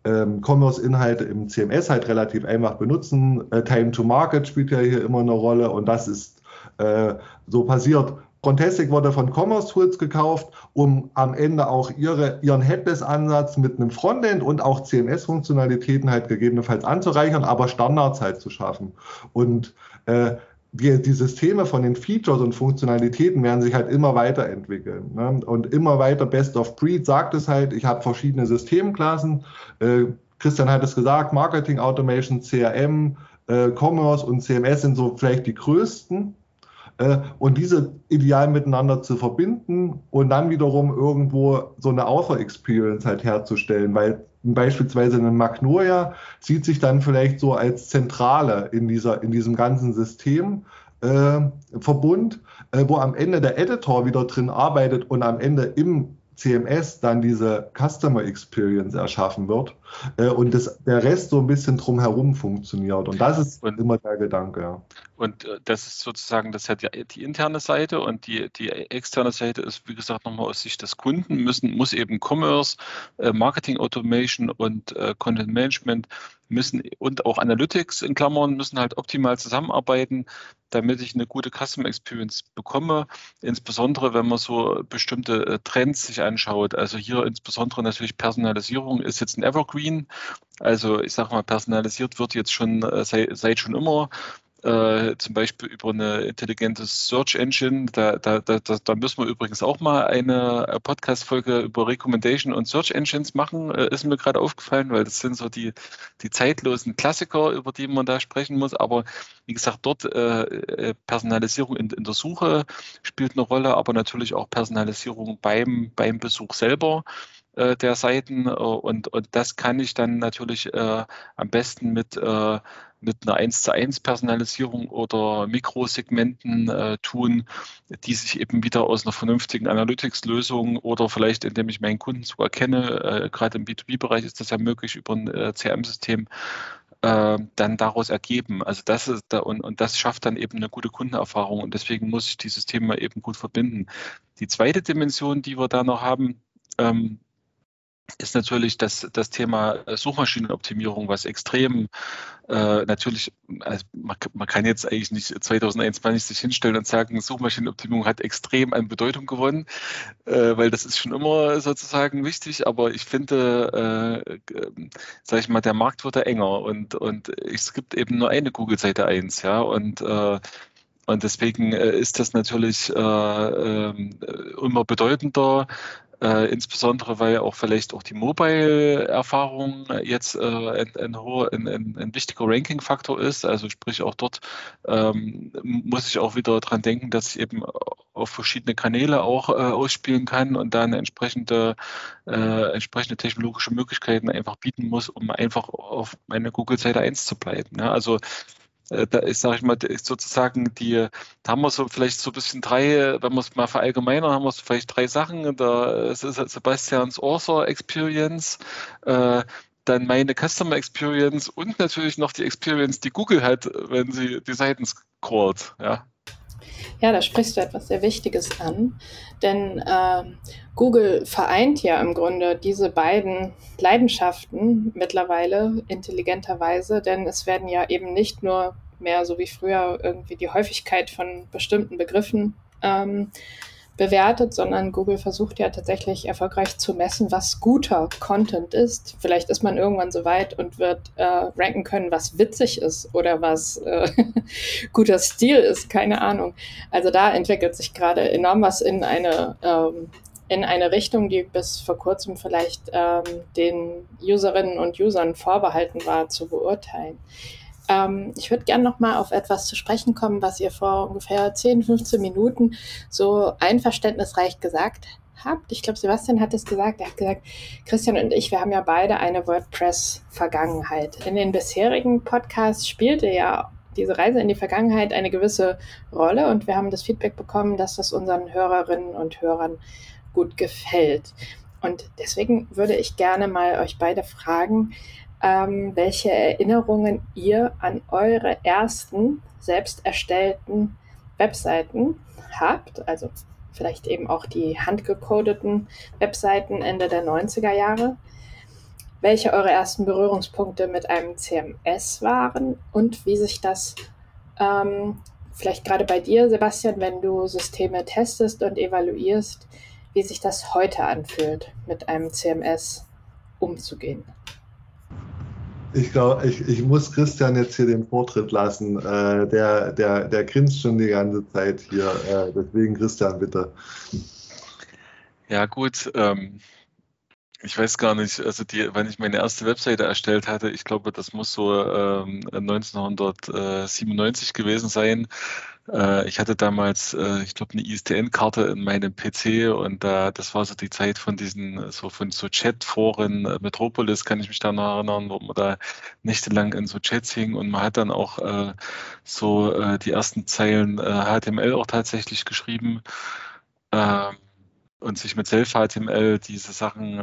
B: ähm, Commerce-Inhalte im CMS halt relativ einfach benutzen. Äh, Time to Market spielt ja hier immer eine Rolle und das ist äh, so passiert. Contestic wurde von Commerce Tools gekauft, um am Ende auch ihre, ihren Headless-Ansatz mit einem Frontend und auch CMS-Funktionalitäten halt gegebenenfalls anzureichern, aber Standards halt zu schaffen. Und äh, die, die Systeme von den Features und Funktionalitäten werden sich halt immer weiterentwickeln. Ne? Und immer weiter Best of Breed sagt es halt, ich habe verschiedene Systemklassen. Äh, Christian hat es gesagt, Marketing Automation, CRM, äh, Commerce und CMS sind so vielleicht die größten. Äh, und diese ideal miteinander zu verbinden und dann wiederum irgendwo so eine Author-Experience halt herzustellen, weil beispielsweise eine Magnolia sieht sich dann vielleicht so als Zentrale in, dieser, in diesem ganzen System. Äh, Verbund, äh, wo am Ende der Editor wieder drin arbeitet und am Ende im CMS dann diese Customer Experience erschaffen wird äh, und das, der Rest so ein bisschen drumherum funktioniert. Und das ist und, immer der Gedanke. Ja.
C: Und äh, das ist sozusagen, das hat ja die interne Seite und die, die externe Seite ist, wie gesagt, nochmal aus Sicht des Kunden, müssen, muss eben Commerce, äh, Marketing Automation und äh, Content Management müssen und auch Analytics in Klammern müssen halt optimal zusammenarbeiten, damit ich eine gute Customer Experience bekomme. Insbesondere, wenn man so bestimmte äh, Trends sich anschaut. Also hier insbesondere natürlich Personalisierung ist jetzt ein Evergreen. Also ich sage mal, personalisiert wird jetzt schon äh, seit schon immer äh, zum Beispiel über eine intelligente Search Engine. Da, da, da, da müssen wir übrigens auch mal eine äh, Podcast-Folge über Recommendation und Search Engines machen, äh, ist mir gerade aufgefallen, weil das sind so die, die zeitlosen Klassiker, über die man da sprechen muss. Aber wie gesagt, dort äh, äh Personalisierung in, in der Suche spielt eine Rolle, aber natürlich auch Personalisierung beim, beim Besuch selber der Seiten und, und das kann ich dann natürlich äh, am besten mit äh, mit einer 1 zu 1 Personalisierung oder Mikrosegmenten äh, tun, die sich eben wieder aus einer vernünftigen Analytics-Lösung oder vielleicht indem ich meinen Kunden sogar kenne, äh, gerade im B2B-Bereich ist das ja möglich über ein äh, CRM-System, äh, dann daraus ergeben. Also das ist da und, und das schafft dann eben eine gute Kundenerfahrung und deswegen muss ich dieses Thema eben gut verbinden. Die zweite Dimension, die wir da noch haben, ähm, ist natürlich das, das Thema äh, Suchmaschinenoptimierung, was extrem äh, natürlich, also man, man, kann jetzt eigentlich nicht 2021 sich hinstellen und sagen, Suchmaschinenoptimierung hat extrem an Bedeutung gewonnen, äh, weil das ist schon immer sozusagen wichtig, aber ich finde, äh, äh ich mal, der Markt wird da enger und, und es gibt eben nur eine Google-Seite 1, ja, und äh, und deswegen äh, ist das natürlich äh, äh, immer bedeutender, äh, insbesondere weil auch vielleicht auch die Mobile-Erfahrung jetzt äh, ein, ein, ein, ein, wichtiger Ranking-Faktor ist. Also sprich auch dort ähm, muss ich auch wieder dran denken, dass ich eben auf verschiedene Kanäle auch äh, ausspielen kann und dann entsprechende, äh, entsprechende technologische Möglichkeiten einfach bieten muss, um einfach auf meiner Google-Seite 1 zu bleiben. Ja, also äh, da ist, sage ich mal, sozusagen die, da haben wir so vielleicht so ein bisschen drei, wenn wir es mal verallgemeinern, haben wir so vielleicht drei Sachen. Da ist Sebastians Author Experience, äh, dann meine Customer Experience und natürlich noch die Experience, die Google hat, wenn sie die Seiten scrollt. Ja.
A: Ja, da sprichst du etwas sehr Wichtiges an, denn äh, Google vereint ja im Grunde diese beiden Leidenschaften mittlerweile intelligenterweise, denn es werden ja eben nicht nur mehr so wie früher irgendwie die Häufigkeit von bestimmten Begriffen ähm, bewertet, sondern Google versucht ja tatsächlich erfolgreich zu messen, was guter Content ist. Vielleicht ist man irgendwann so weit und wird äh, ranken können, was witzig ist oder was äh, guter Stil ist, keine Ahnung. Also da entwickelt sich gerade enorm was in eine ähm, in eine Richtung, die bis vor kurzem vielleicht ähm, den Userinnen und Usern vorbehalten war, zu beurteilen. Ähm, ich würde gerne noch mal auf etwas zu sprechen kommen, was ihr vor ungefähr 10, 15 Minuten so einverständnisreich gesagt habt. Ich glaube, Sebastian hat es gesagt. Er hat gesagt, Christian und ich, wir haben ja beide eine WordPress-Vergangenheit. In den bisherigen Podcasts spielte ja diese Reise in die Vergangenheit eine gewisse Rolle und wir haben das Feedback bekommen, dass das unseren Hörerinnen und Hörern gut gefällt. Und deswegen würde ich gerne mal euch beide fragen, ähm, welche Erinnerungen ihr an eure ersten selbst erstellten Webseiten habt. Also vielleicht eben auch die handgecodeten Webseiten Ende der 90er Jahre. Welche eure ersten Berührungspunkte mit einem CMS waren und wie sich das ähm, vielleicht gerade bei dir, Sebastian, wenn du Systeme testest und evaluierst, wie sich das heute anfühlt, mit einem CMS umzugehen.
B: Ich glaube, ich, ich muss Christian jetzt hier den Vortritt lassen. Äh, der, der, der grinst schon die ganze Zeit hier. Äh, deswegen, Christian, bitte.
C: Ja, gut. Ähm, ich weiß gar nicht, also die, wann ich meine erste Webseite erstellt hatte, ich glaube, das muss so ähm, 1997 gewesen sein. Äh, ich hatte damals, äh, ich glaube, eine ISDN-Karte in meinem PC und da, das war so die Zeit von diesen, so von so Chat-Foren, äh, Metropolis kann ich mich da noch erinnern, wo man da nächtelang in so Chats hing und man hat dann auch äh, so äh, die ersten Zeilen HTML äh, auch tatsächlich geschrieben ähm, und sich mit Self-HTML diese Sachen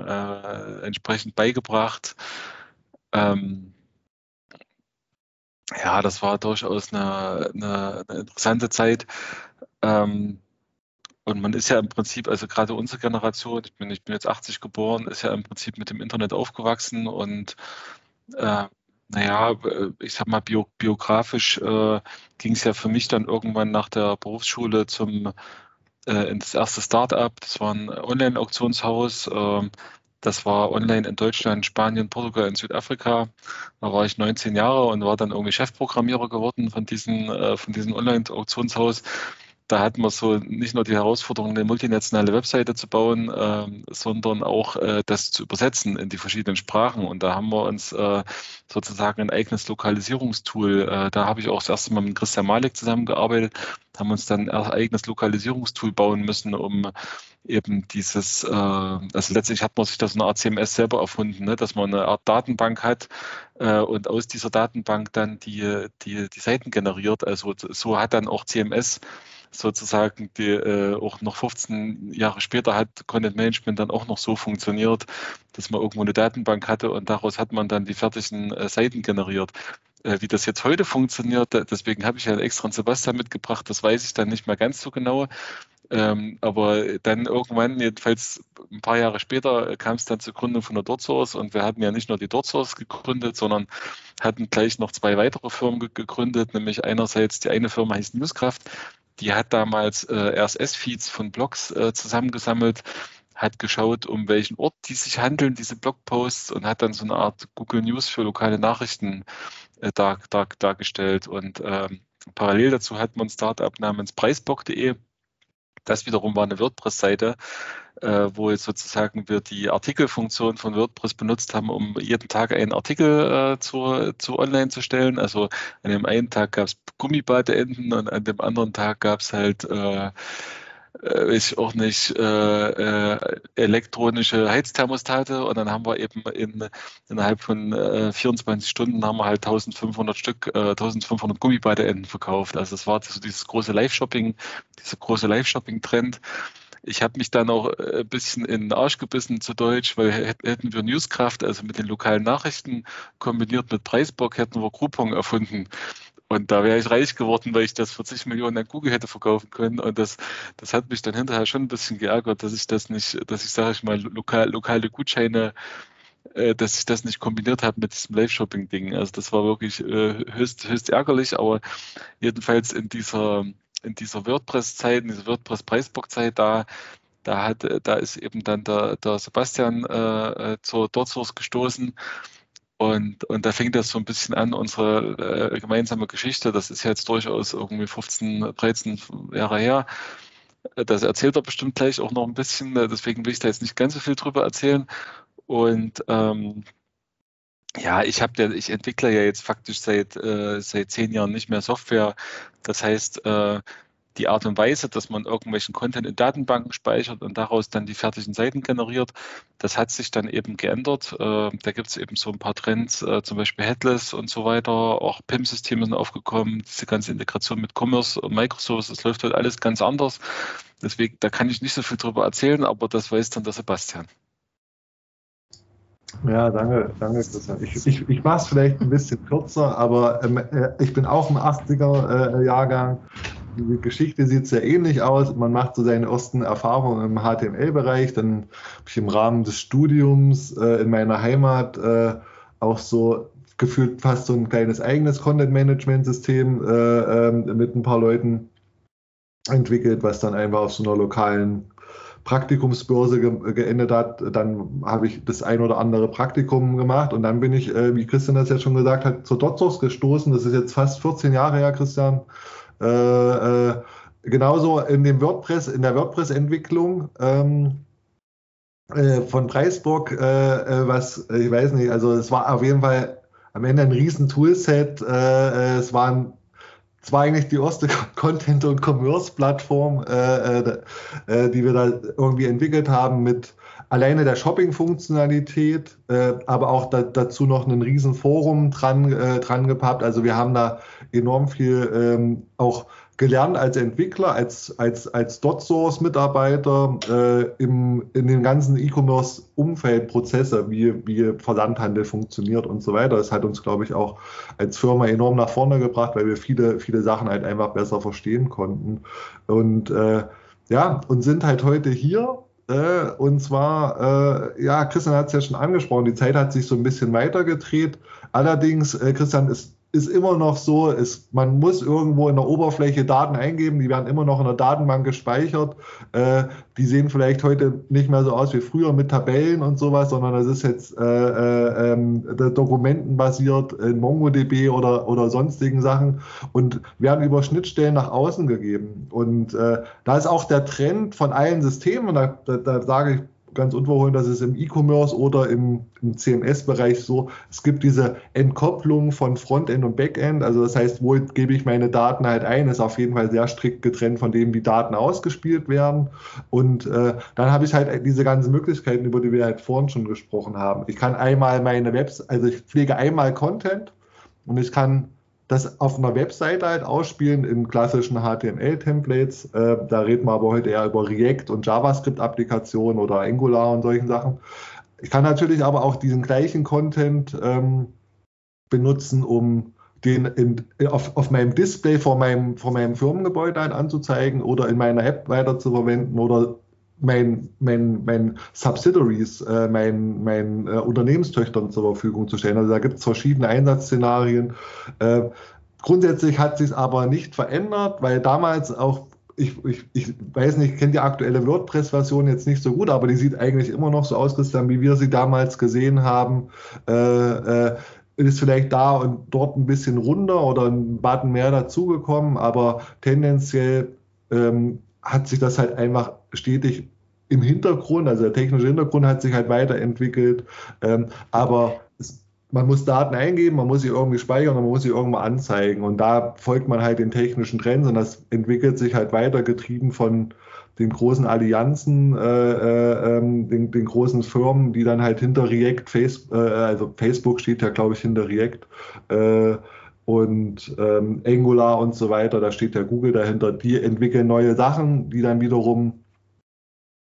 C: entsprechend beigebracht. Ähm, ja, das war durchaus eine, eine, eine interessante Zeit. Ähm, und man ist ja im Prinzip, also gerade unsere Generation, ich bin, ich bin jetzt 80 geboren, ist ja im Prinzip mit dem Internet aufgewachsen und äh, naja, ich sag mal, bio, biografisch äh, ging es ja für mich dann irgendwann nach der Berufsschule zum äh, ins erste Start-up. Das war ein Online-Auktionshaus. Äh, das war online in Deutschland, Spanien, Portugal und Südafrika. Da war ich 19 Jahre und war dann irgendwie Chefprogrammierer geworden von, diesen, äh, von diesem Online-Auktionshaus da hatten wir so nicht nur die Herausforderung, eine multinationale Webseite zu bauen, äh, sondern auch äh, das zu übersetzen in die verschiedenen Sprachen. Und da haben wir uns äh, sozusagen ein eigenes Lokalisierungstool, äh, da habe ich auch das erste Mal mit Christian Malik zusammengearbeitet, haben uns dann ein eigenes Lokalisierungstool bauen müssen, um eben dieses, äh, also letztlich hat man sich das eine Art CMS selber erfunden, ne, dass man eine Art Datenbank hat äh, und aus dieser Datenbank dann die, die, die Seiten generiert. Also so hat dann auch CMS sozusagen die äh, auch noch 15 Jahre später hat Content Management dann auch noch so funktioniert, dass man irgendwo eine Datenbank hatte und daraus hat man dann die fertigen äh, Seiten generiert. Äh, wie das jetzt heute funktioniert, deswegen habe ich ja extra einen Sebastian mitgebracht, das weiß ich dann nicht mehr ganz so genau. Ähm, aber dann irgendwann, jedenfalls ein paar Jahre später, kam es dann zur Gründung von der DotSource und wir hatten ja nicht nur die DotSource gegründet, sondern hatten gleich noch zwei weitere Firmen gegründet, nämlich einerseits die eine Firma heißt Newscraft, die hat damals äh, RSS-Feeds von Blogs äh, zusammengesammelt, hat geschaut, um welchen Ort die sich handeln, diese Blogposts, und hat dann so eine Art Google News für lokale Nachrichten äh, dar, dar, dargestellt. Und ähm, parallel dazu hat man ein Startup namens preisbock.de. Das wiederum war eine WordPress-Seite, äh, wo jetzt sozusagen wir die Artikelfunktion von WordPress benutzt haben, um jeden Tag einen Artikel äh, zu, zu online zu stellen. Also an dem einen Tag gab es Gummibadeenden und an dem anderen Tag gab es halt äh, äh, ich auch nicht, äh, äh, elektronische Heizthermostate und dann haben wir eben in, innerhalb von äh, 24 Stunden haben wir halt 1500 Stück, äh, 1500 Gummibadeenden verkauft. Also es war so dieses große Live-Shopping, dieser große Live-Shopping-Trend. Ich habe mich dann auch äh, ein bisschen in den Arsch gebissen zu Deutsch, weil hätten wir Newskraft, also mit den lokalen Nachrichten kombiniert mit Preisbock, hätten wir Groupon erfunden. Und da wäre ich reich geworden, weil ich das 40 Millionen an Google hätte verkaufen können. Und das, das hat mich dann hinterher schon ein bisschen geärgert, dass ich das nicht, dass ich, sage ich mal, lokal, lokale Gutscheine, äh, dass ich das nicht kombiniert habe mit diesem Live-Shopping-Ding. Also das war wirklich äh, höchst, höchst ärgerlich, aber jedenfalls in dieser, in dieser WordPress-Zeit, in dieser WordPress-Preisbock-Zeit, da, da hat, da ist eben dann der, der Sebastian äh, äh zur DotSource gestoßen und, und da fing das so ein bisschen an, unsere äh, gemeinsame Geschichte. Das ist jetzt durchaus irgendwie 15, 13 Jahre her. Das erzählt er bestimmt gleich auch noch ein bisschen. Deswegen will ich da jetzt nicht ganz so viel drüber erzählen. Und ähm, ja, ich habe ja, ich entwickle ja jetzt faktisch seit, äh, seit zehn Jahren nicht mehr Software. Das heißt, äh, die Art und Weise, dass man irgendwelchen Content in Datenbanken speichert und daraus dann die fertigen Seiten generiert, das hat sich dann eben geändert. Äh, da gibt es eben so ein paar Trends, äh, zum Beispiel Headless und so weiter. Auch PIM-Systeme sind aufgekommen, diese ganze Integration mit Commerce und Microservices, das läuft halt alles ganz anders. Deswegen, da kann ich nicht so viel drüber erzählen, aber das weiß dann der Sebastian.
B: Ja, danke, danke, Christian. Ich, ich, ich mache es vielleicht ein bisschen kürzer, aber ähm, äh, ich bin auch ein 80er-Jahrgang. Die Geschichte sieht sehr ähnlich aus. Man macht so seine ersten Erfahrungen im HTML-Bereich. Dann habe ich im Rahmen des Studiums äh, in meiner Heimat äh, auch so gefühlt fast so ein kleines eigenes Content-Management-System äh, ähm, mit ein paar Leuten entwickelt, was dann einfach auf so einer lokalen Praktikumsbörse ge geendet hat. Dann habe ich das ein oder andere Praktikum gemacht und dann bin ich, äh, wie Christian das jetzt schon gesagt hat, zur DotSource gestoßen. Das ist jetzt fast 14 Jahre her, Christian. Äh, äh, genauso in dem WordPress, in der WordPress-Entwicklung ähm, äh, von Preisburg, äh, äh, was, ich weiß nicht, also es war auf jeden Fall am Ende ein riesen Toolset. Äh, es waren es war eigentlich die erste Content- und Commerce-Plattform, die wir da irgendwie entwickelt haben mit alleine der Shopping-Funktionalität, äh, aber auch da, dazu noch ein riesen Forum dran, äh, dran gepappt. Also wir haben da enorm viel ähm, auch gelernt als Entwickler, als, als, als Dot-Source-Mitarbeiter äh, im, in den ganzen E-Commerce-Umfeld, Prozesse, wie, wie Versandhandel funktioniert und so weiter. Das hat uns, glaube ich, auch als Firma enorm nach vorne gebracht, weil wir viele, viele Sachen halt einfach besser verstehen konnten. Und äh, ja, und sind halt heute hier äh, und zwar, äh, ja, Christian hat es ja schon angesprochen, die Zeit hat sich so ein bisschen weitergedreht. Allerdings, äh, Christian, ist ist immer noch so, ist, man muss irgendwo in der Oberfläche Daten eingeben, die werden immer noch in der Datenbank gespeichert. Äh, die sehen vielleicht heute nicht mehr so aus wie früher mit Tabellen und sowas, sondern das ist jetzt äh, äh, ähm, dokumentenbasiert in MongoDB oder, oder sonstigen Sachen und werden über Schnittstellen nach außen gegeben. Und äh, da ist auch der Trend von allen Systemen, da, da, da sage ich ganz unverhohlen, dass es im E-Commerce oder im, im CMS-Bereich so, es gibt diese Entkopplung von Frontend und Backend. Also das heißt, wo gebe ich meine Daten halt ein, ist auf jeden Fall sehr strikt getrennt von dem, wie Daten ausgespielt werden. Und äh, dann habe ich halt diese ganzen Möglichkeiten, über die wir halt vorhin schon gesprochen haben. Ich kann einmal meine Webs, also ich pflege einmal Content und ich kann das auf einer Webseite halt ausspielen in klassischen HTML-Templates. Äh, da reden wir aber heute eher über React und JavaScript-Applikationen oder Angular und solchen Sachen. Ich kann natürlich aber auch diesen gleichen Content ähm, benutzen, um den in, auf, auf meinem Display vor meinem, vor meinem Firmengebäude halt anzuzeigen oder in meiner App weiter zu verwenden oder mein, mein, mein Subsidiaries, äh, mein, mein äh, Unternehmenstöchtern zur Verfügung zu stellen. Also da gibt es verschiedene Einsatzszenarien. Äh, grundsätzlich hat sich aber nicht verändert, weil damals auch ich, ich, ich weiß nicht, ich kenne die aktuelle WordPress-Version jetzt nicht so gut, aber die sieht eigentlich immer noch so aus, Christian, wie wir sie damals gesehen haben. Äh, äh, ist vielleicht da und dort ein bisschen runder oder ein Button mehr dazugekommen, aber tendenziell ähm, hat sich das halt einfach stetig im Hintergrund, also der technische Hintergrund hat sich halt weiterentwickelt, ähm, aber es, man muss Daten eingeben, man muss sie irgendwie speichern und man muss sie irgendwo anzeigen und da folgt man halt den technischen Trends und das entwickelt sich halt weiter, getrieben von den großen Allianzen, äh, äh, ähm, den, den, großen Firmen, die dann halt hinter React, Face, äh, also Facebook steht ja glaube ich hinter React, äh, und ähm, Angular und so weiter, da steht ja Google dahinter, die entwickeln neue Sachen, die dann wiederum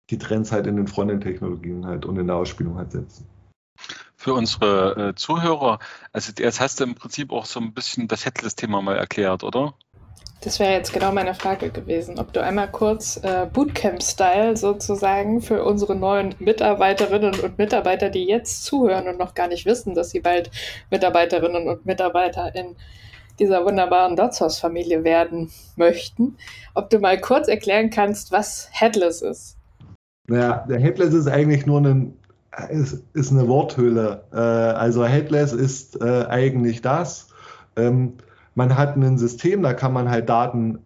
B: die Trends halt in den Frontend-Technologien halt und in der Ausspielung halt setzen.
C: für unsere äh, Zuhörer, also jetzt hast du im Prinzip auch so ein bisschen das Headless-Thema mal erklärt, oder?
A: Das wäre jetzt genau meine Frage gewesen, ob du einmal kurz äh, Bootcamp-Style sozusagen für unsere neuen Mitarbeiterinnen und Mitarbeiter, die jetzt zuhören und noch gar nicht wissen, dass sie bald Mitarbeiterinnen und Mitarbeiter in dieser wunderbaren Dotshaus-Familie werden möchten, ob du mal kurz erklären kannst, was Headless ist.
B: Naja, der Headless ist eigentlich nur ein, ist, ist eine Worthülle. Äh, also Headless ist äh, eigentlich das. Ähm, man hat ein System, da kann man halt Daten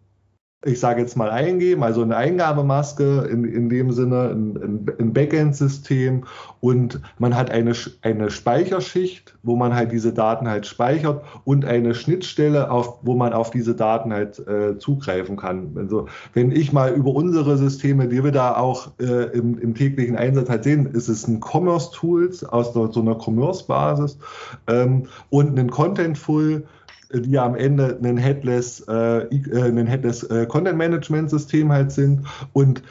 B: ich sage jetzt mal eingeben, also eine Eingabemaske in, in dem Sinne, ein, ein Backend-System und man hat eine, eine Speicherschicht, wo man halt diese Daten halt speichert und eine Schnittstelle, auf, wo man auf diese Daten halt äh, zugreifen kann. Also wenn ich mal über unsere Systeme, die wir da auch äh, im, im, täglichen Einsatz halt sehen, ist es ein Commerce-Tools aus so einer Commerce-Basis ähm, und ein Content-Full, die ja am Ende ein Headless, äh, äh ein Headless äh, Content Management System halt sind. Und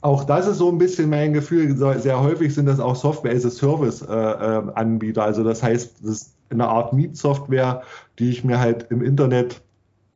B: auch das ist so ein bisschen mein Gefühl. Sehr häufig sind das auch Software as a Service äh, äh, Anbieter. Also das heißt, das ist eine Art Mietsoftware, die ich mir halt im Internet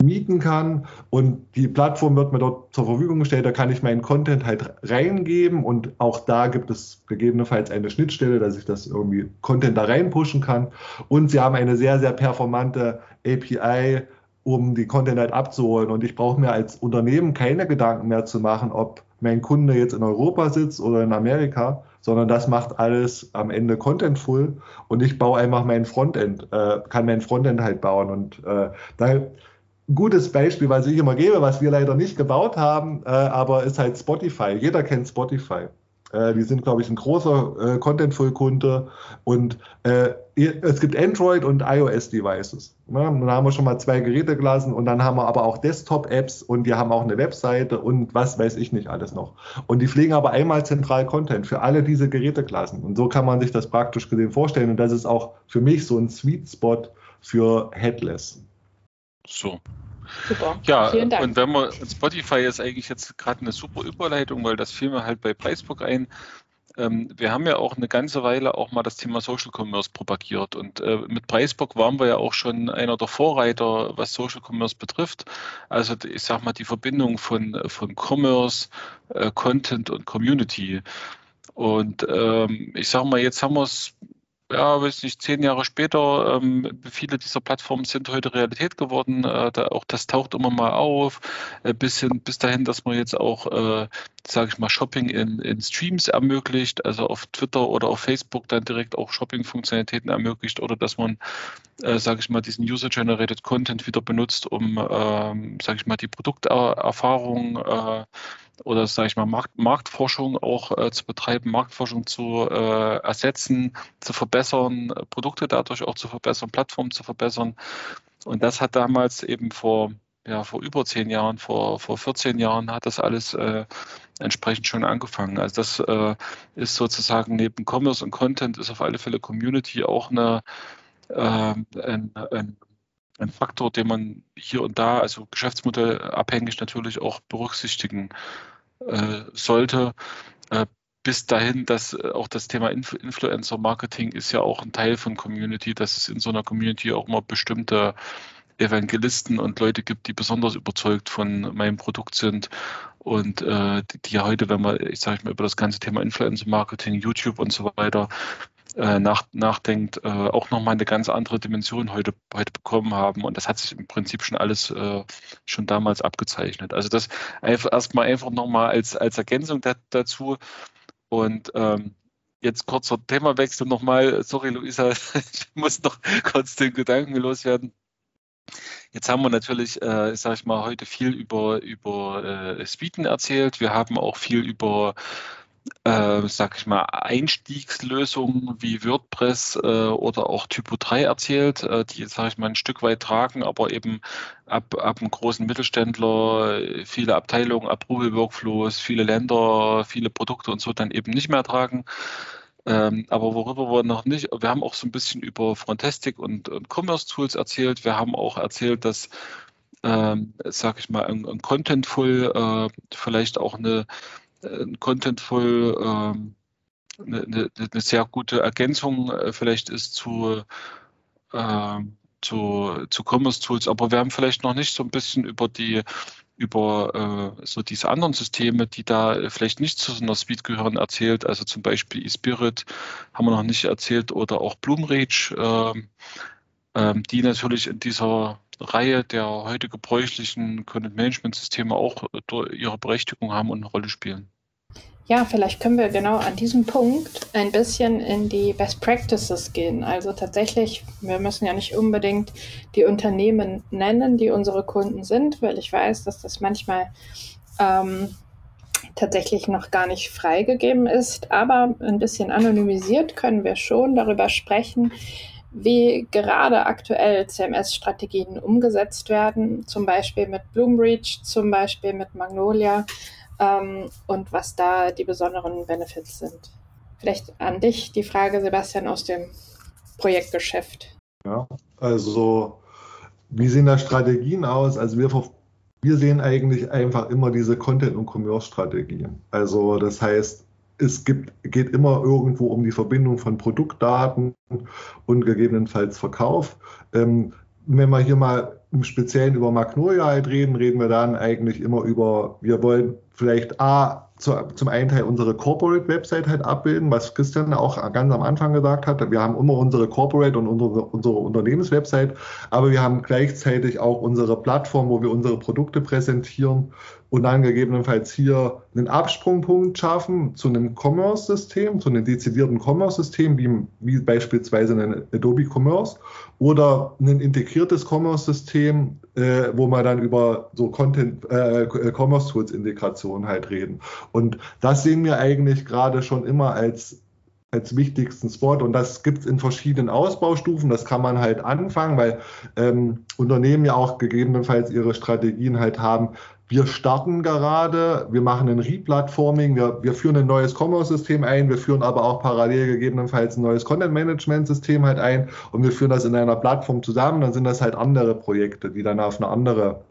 B: mieten kann und die Plattform wird mir dort zur Verfügung gestellt. Da kann ich meinen Content halt reingeben und auch da gibt es gegebenenfalls eine Schnittstelle, dass ich das irgendwie Content da reinpushen kann. Und sie haben eine sehr, sehr performante API, um die Content halt abzuholen. Und ich brauche mir als Unternehmen keine Gedanken mehr zu machen, ob mein Kunde jetzt in Europa sitzt oder in Amerika, sondern das macht alles am Ende contentful und ich baue einfach mein Frontend, äh, kann mein Frontend halt bauen. Und äh, da gutes Beispiel, was ich immer gebe, was wir leider nicht gebaut haben, äh, aber ist halt Spotify. Jeder kennt Spotify. Äh, die sind, glaube ich, ein großer äh, Contentful-Kunde und äh, es gibt Android und iOS-Devices. Ne? Dann haben wir schon mal zwei Geräte gelassen und dann haben wir aber auch Desktop-Apps und die haben auch eine Webseite und was weiß ich nicht alles noch. Und die pflegen aber einmal zentral Content für alle diese Geräteklassen. Und so kann man sich das praktisch gesehen vorstellen. Und das ist auch für mich so ein Sweet Spot für Headless.
C: So. Super. Ja, Vielen Dank. und wenn man Spotify ist eigentlich jetzt gerade eine super Überleitung, weil das fiel mir halt bei Preisbook ein. Ähm, wir haben ja auch eine ganze Weile auch mal das Thema Social Commerce propagiert und äh, mit Preisbook waren wir ja auch schon einer der Vorreiter, was Social Commerce betrifft. Also ich sag mal die Verbindung von, von Commerce, äh, Content und Community. Und ähm, ich sag mal, jetzt haben wir es ja, weiß nicht, zehn Jahre später, ähm, viele dieser Plattformen sind heute Realität geworden. Äh, da auch das taucht immer mal auf, äh, bis, hin, bis dahin, dass man jetzt auch, äh, sage ich mal, Shopping in, in Streams ermöglicht, also auf Twitter oder auf Facebook dann direkt auch Shopping-Funktionalitäten ermöglicht oder dass man, äh, sage ich mal, diesen User-Generated Content wieder benutzt, um, ähm, sage ich mal, die Produkterfahrung äh, oder sage ich mal Markt, Marktforschung auch äh, zu betreiben, Marktforschung zu äh, ersetzen, zu verbessern, Produkte dadurch auch zu verbessern, Plattformen zu verbessern. Und das hat damals eben vor ja, vor über zehn Jahren, vor, vor 14 Jahren hat das alles äh, entsprechend schon angefangen. Also das äh, ist sozusagen neben Commerce und Content ist auf alle Fälle Community auch eine, äh, ein, ein, ein Faktor, den man hier und da, also geschäftsmodellabhängig natürlich auch berücksichtigen äh, sollte. Äh, bis dahin, dass äh, auch das Thema Inf Influencer-Marketing ist ja auch ein Teil von Community, dass es in so einer Community auch immer bestimmte Evangelisten und Leute gibt, die besonders überzeugt von meinem Produkt sind und äh, die, die ja heute, wenn man, ich sage mal, über das ganze Thema Influencer-Marketing, YouTube und so weiter äh, nach, nachdenkt, äh, auch nochmal eine ganz andere Dimension heute, heute bekommen haben. Und das hat sich im Prinzip schon alles äh, schon damals abgezeichnet. Also das einfach erstmal einfach nochmal als, als Ergänzung da, dazu. Und ähm, jetzt kurzer Themawechsel nochmal. Sorry, Luisa, ich muss noch kurz den Gedanken loswerden. Jetzt haben wir natürlich, äh, sage ich mal, heute viel über, über äh, Suiten erzählt. Wir haben auch viel über äh, sag ich mal, Einstiegslösungen wie WordPress äh, oder auch Typo 3 erzählt, äh, die, sage ich mal, ein Stück weit tragen, aber eben ab, ab einem großen Mittelständler, viele Abteilungen, Approval-Workflows, viele Länder, viele Produkte und so dann eben nicht mehr tragen. Ähm, aber worüber wir noch nicht, wir haben auch so ein bisschen über Frontastic und, und Commerce-Tools erzählt. Wir haben auch erzählt, dass ähm, sag ich mal, ein, ein Contentful äh, vielleicht auch eine äh, Contentful ähm, eine, eine, eine sehr gute Ergänzung äh, vielleicht ist zu, äh, zu, zu Commerce Tools. Aber wir haben vielleicht noch nicht so ein bisschen über die über äh, so diese anderen Systeme, die da vielleicht nicht zu so einer Suite gehören, erzählt. Also zum Beispiel eSpirit haben wir noch nicht erzählt oder auch Bloomreach, äh, äh, die natürlich in dieser Reihe der heute gebräuchlichen Content-Management-Systeme auch ihre Berechtigung haben und eine Rolle spielen.
A: Ja, vielleicht können wir genau an diesem Punkt ein bisschen in die Best Practices gehen. Also tatsächlich, wir müssen ja nicht unbedingt die Unternehmen nennen, die unsere Kunden sind, weil ich weiß, dass das manchmal ähm, tatsächlich noch gar nicht freigegeben ist. Aber ein bisschen anonymisiert können wir schon darüber sprechen, wie gerade aktuell CMS-Strategien umgesetzt werden, zum Beispiel mit Bloomreach, zum Beispiel mit Magnolia ähm, und was da die besonderen Benefits sind. Vielleicht an dich die Frage, Sebastian, aus dem Projektgeschäft.
B: Ja, also wie sehen da Strategien aus? Also wir, wir sehen eigentlich einfach immer diese Content- und Commerce-Strategien. Also das heißt, es gibt, geht immer irgendwo um die Verbindung von Produktdaten und gegebenenfalls Verkauf. Ähm, wenn wir hier mal im Speziellen über Magnolia halt reden, reden wir dann eigentlich immer über, wir wollen vielleicht A, zu, zum einen Teil unsere Corporate Website halt abbilden, was Christian auch ganz am Anfang gesagt hat. Wir haben immer unsere Corporate und unsere, unsere Unternehmenswebsite, aber wir haben gleichzeitig auch unsere Plattform, wo wir unsere Produkte präsentieren und dann gegebenenfalls hier einen Absprungpunkt schaffen zu einem Commerce-System, zu einem dezidierten Commerce-System, wie, wie beispielsweise ein Adobe Commerce oder ein integriertes Commerce-System, äh, wo wir dann über so Content, äh, Commerce-Tools-Integration halt reden. Und das sehen wir eigentlich gerade schon immer als als wichtigsten Spot und das gibt es in verschiedenen Ausbaustufen. Das kann man halt anfangen, weil ähm, Unternehmen ja auch gegebenenfalls ihre Strategien halt haben, wir starten gerade, wir machen ein Replatforming, wir, wir führen ein neues Commerce-System ein, wir führen aber auch parallel gegebenenfalls ein neues Content-Management-System halt ein. Und wir führen das in einer Plattform zusammen, dann sind das halt andere Projekte, die dann auf eine andere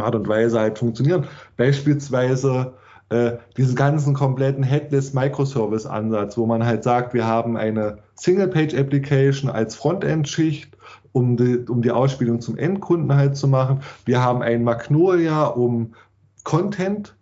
B: Art und Weise halt funktionieren. Beispielsweise äh, diesen ganzen kompletten Headless Microservice-Ansatz, wo man halt sagt, wir haben eine Single-Page-Application als Frontend-Schicht um die, um die Ausspielung zum Endkunden halt zu machen. Wir haben ein Magnolia, um Content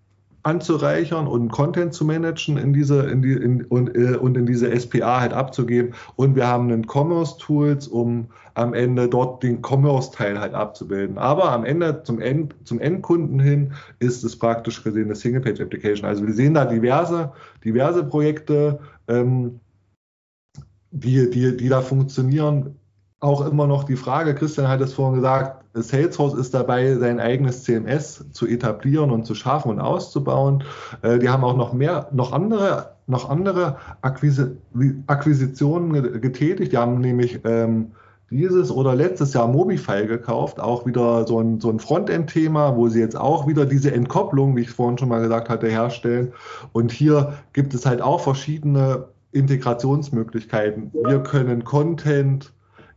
B: anzureichern und Content zu managen in diese, in die, in, und, äh, und in diese SPA halt abzugeben. Und wir haben einen Commerce Tools, um am Ende dort den Commerce-Teil halt abzubilden. Aber am Ende zum, End, zum Endkunden hin ist es praktisch gesehen eine Single-Page-Application. Also wir sehen da diverse, diverse Projekte, ähm, die, die, die da funktionieren auch immer noch die Frage, Christian hat es vorhin gesagt, Salesforce ist dabei, sein eigenes CMS zu etablieren und zu schaffen und auszubauen. Äh, die haben auch noch mehr, noch andere, noch andere Akquise, Akquisitionen getätigt. Die haben nämlich ähm, dieses oder letztes Jahr Mobify gekauft, auch wieder so ein, so ein Frontend-Thema, wo sie jetzt auch wieder diese Entkopplung, wie ich vorhin schon mal gesagt hatte, herstellen. Und hier gibt es halt auch verschiedene Integrationsmöglichkeiten. Wir können Content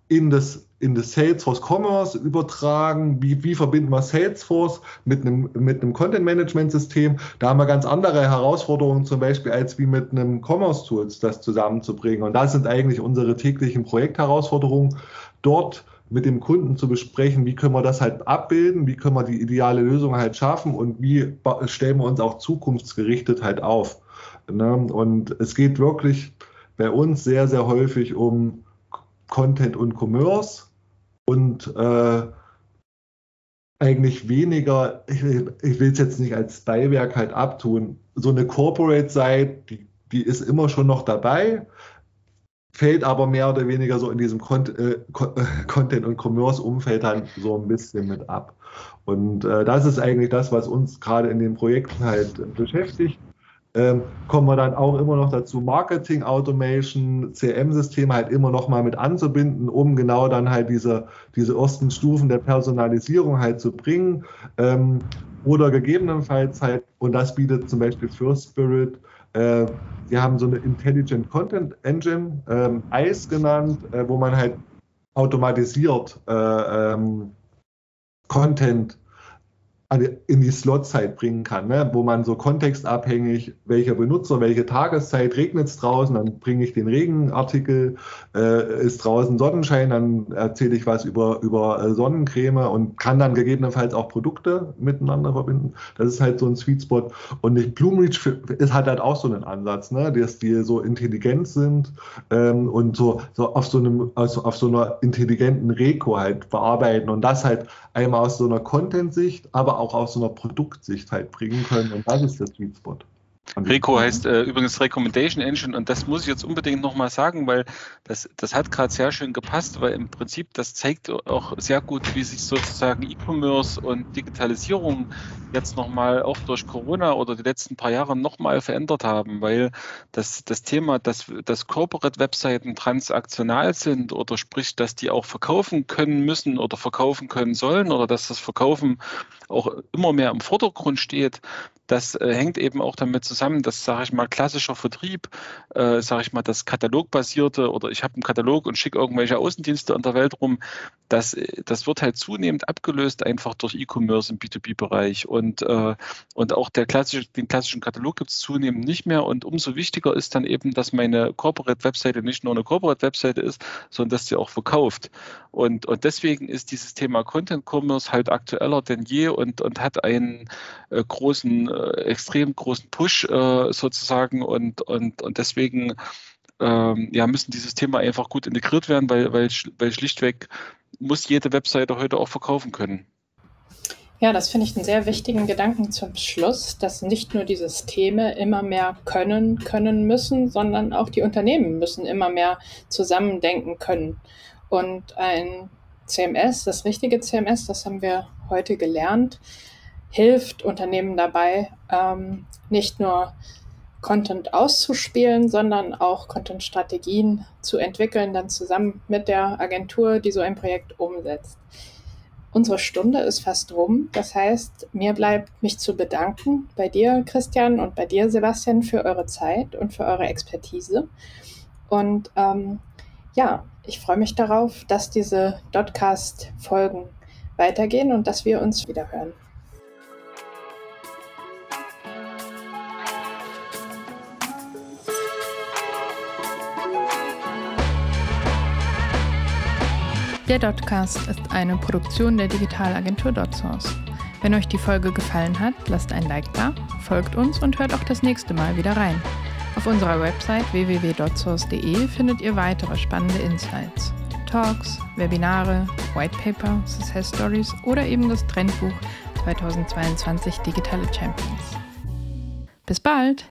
B: in das, in das Salesforce Commerce übertragen. Wie, wie verbinden wir Salesforce mit einem, mit einem Content Management System? Da haben wir ganz andere Herausforderungen zum Beispiel als wie mit einem Commerce Tools das zusammenzubringen. Und das sind eigentlich unsere täglichen Projektherausforderungen. Dort mit dem Kunden zu besprechen, wie können wir das halt abbilden, wie können wir die ideale Lösung halt schaffen und wie stellen wir uns auch zukunftsgerichtet halt auf. Ne? Und es geht wirklich bei uns sehr, sehr häufig um Content und Commerce und äh, eigentlich weniger, ich, ich will es jetzt nicht als Beiwerk halt abtun, so eine Corporate-Seite, die, die ist immer schon noch dabei, fällt aber mehr oder weniger so in diesem äh, Content- und Commerce-Umfeld dann so ein bisschen mit ab. Und äh, das ist eigentlich das, was uns gerade in den Projekten halt beschäftigt ähm, kommen wir dann auch immer noch dazu, Marketing Automation, CM-Systeme halt immer noch mal mit anzubinden, um genau dann halt diese, diese ersten Stufen der Personalisierung halt zu bringen. Ähm, oder gegebenenfalls halt, und das bietet zum Beispiel First Spirit, äh, wir haben so eine Intelligent Content Engine, ähm, ICE genannt, äh, wo man halt automatisiert äh, ähm, Content in die Slotzeit bringen kann, ne? wo man so kontextabhängig, welcher Benutzer, welche Tageszeit, regnet es draußen, dann bringe ich den Regenartikel, äh, ist draußen Sonnenschein, dann erzähle ich was über, über äh, Sonnencreme und kann dann gegebenenfalls auch Produkte miteinander verbinden. Das ist halt so ein Sweet Spot. Und nicht Bloomreach ist halt halt auch so ein Ansatz, ne? dass die so intelligent sind ähm, und so, so auf so einem, also auf so einer intelligenten Reko halt bearbeiten und das halt einmal aus so einer Content-Sicht, aber auch aus so einer Produktsicht halt bringen können. Und das ist der Sweet Spot.
C: Reco heißt äh, übrigens Recommendation Engine und das muss ich jetzt unbedingt nochmal sagen, weil das, das hat gerade sehr schön gepasst, weil im Prinzip das zeigt auch sehr gut, wie sich sozusagen E-Commerce und Digitalisierung jetzt nochmal auch durch Corona oder die letzten paar Jahre nochmal verändert haben, weil das, das Thema, dass, dass Corporate-Webseiten transaktional sind oder sprich, dass die auch verkaufen können müssen oder verkaufen können sollen oder dass das Verkaufen auch immer mehr im Vordergrund steht, das äh, hängt eben auch damit zusammen, dass, sage ich mal, klassischer Vertrieb, äh, sage ich mal, das katalogbasierte oder ich habe einen Katalog und schicke irgendwelche Außendienste in der Welt rum, das, das wird halt zunehmend abgelöst einfach durch E-Commerce im B2B-Bereich und, äh, und auch der klassische, den klassischen Katalog gibt es zunehmend nicht mehr und umso wichtiger ist dann eben, dass meine Corporate-Webseite nicht nur eine Corporate-Webseite ist, sondern dass sie auch verkauft. Und, und deswegen ist dieses Thema Content-Commerce halt aktueller denn je und, und hat einen äh, großen äh, extrem großen Push äh, sozusagen und, und, und deswegen ähm, ja, müssen dieses Thema einfach gut integriert werden, weil, weil, weil schlichtweg muss jede Webseite heute auch verkaufen können.
A: Ja, das finde ich einen sehr wichtigen Gedanken zum Schluss, dass nicht nur die Systeme immer mehr können, können müssen, sondern auch die Unternehmen müssen immer mehr zusammendenken können. Und ein CMS, das richtige CMS, das haben wir heute gelernt, hilft Unternehmen dabei, ähm, nicht nur Content auszuspielen, sondern auch Content-Strategien zu entwickeln, dann zusammen mit der Agentur, die so ein Projekt umsetzt. Unsere Stunde ist fast rum. Das heißt, mir bleibt mich zu bedanken bei dir, Christian, und bei dir, Sebastian, für eure Zeit und für eure Expertise. Und ähm, ja, ich freue mich darauf, dass diese Dotcast-Folgen weitergehen und dass wir uns wieder Der Dotcast ist eine Produktion der Digitalagentur DotSource. Wenn euch die Folge gefallen hat, lasst ein Like da, folgt uns und hört auch das nächste Mal wieder rein. Auf unserer Website www.dotsource.de findet ihr weitere spannende Insights. Talks, Webinare, Whitepaper, Success Stories oder eben das Trendbuch 2022 Digitale Champions. Bis bald!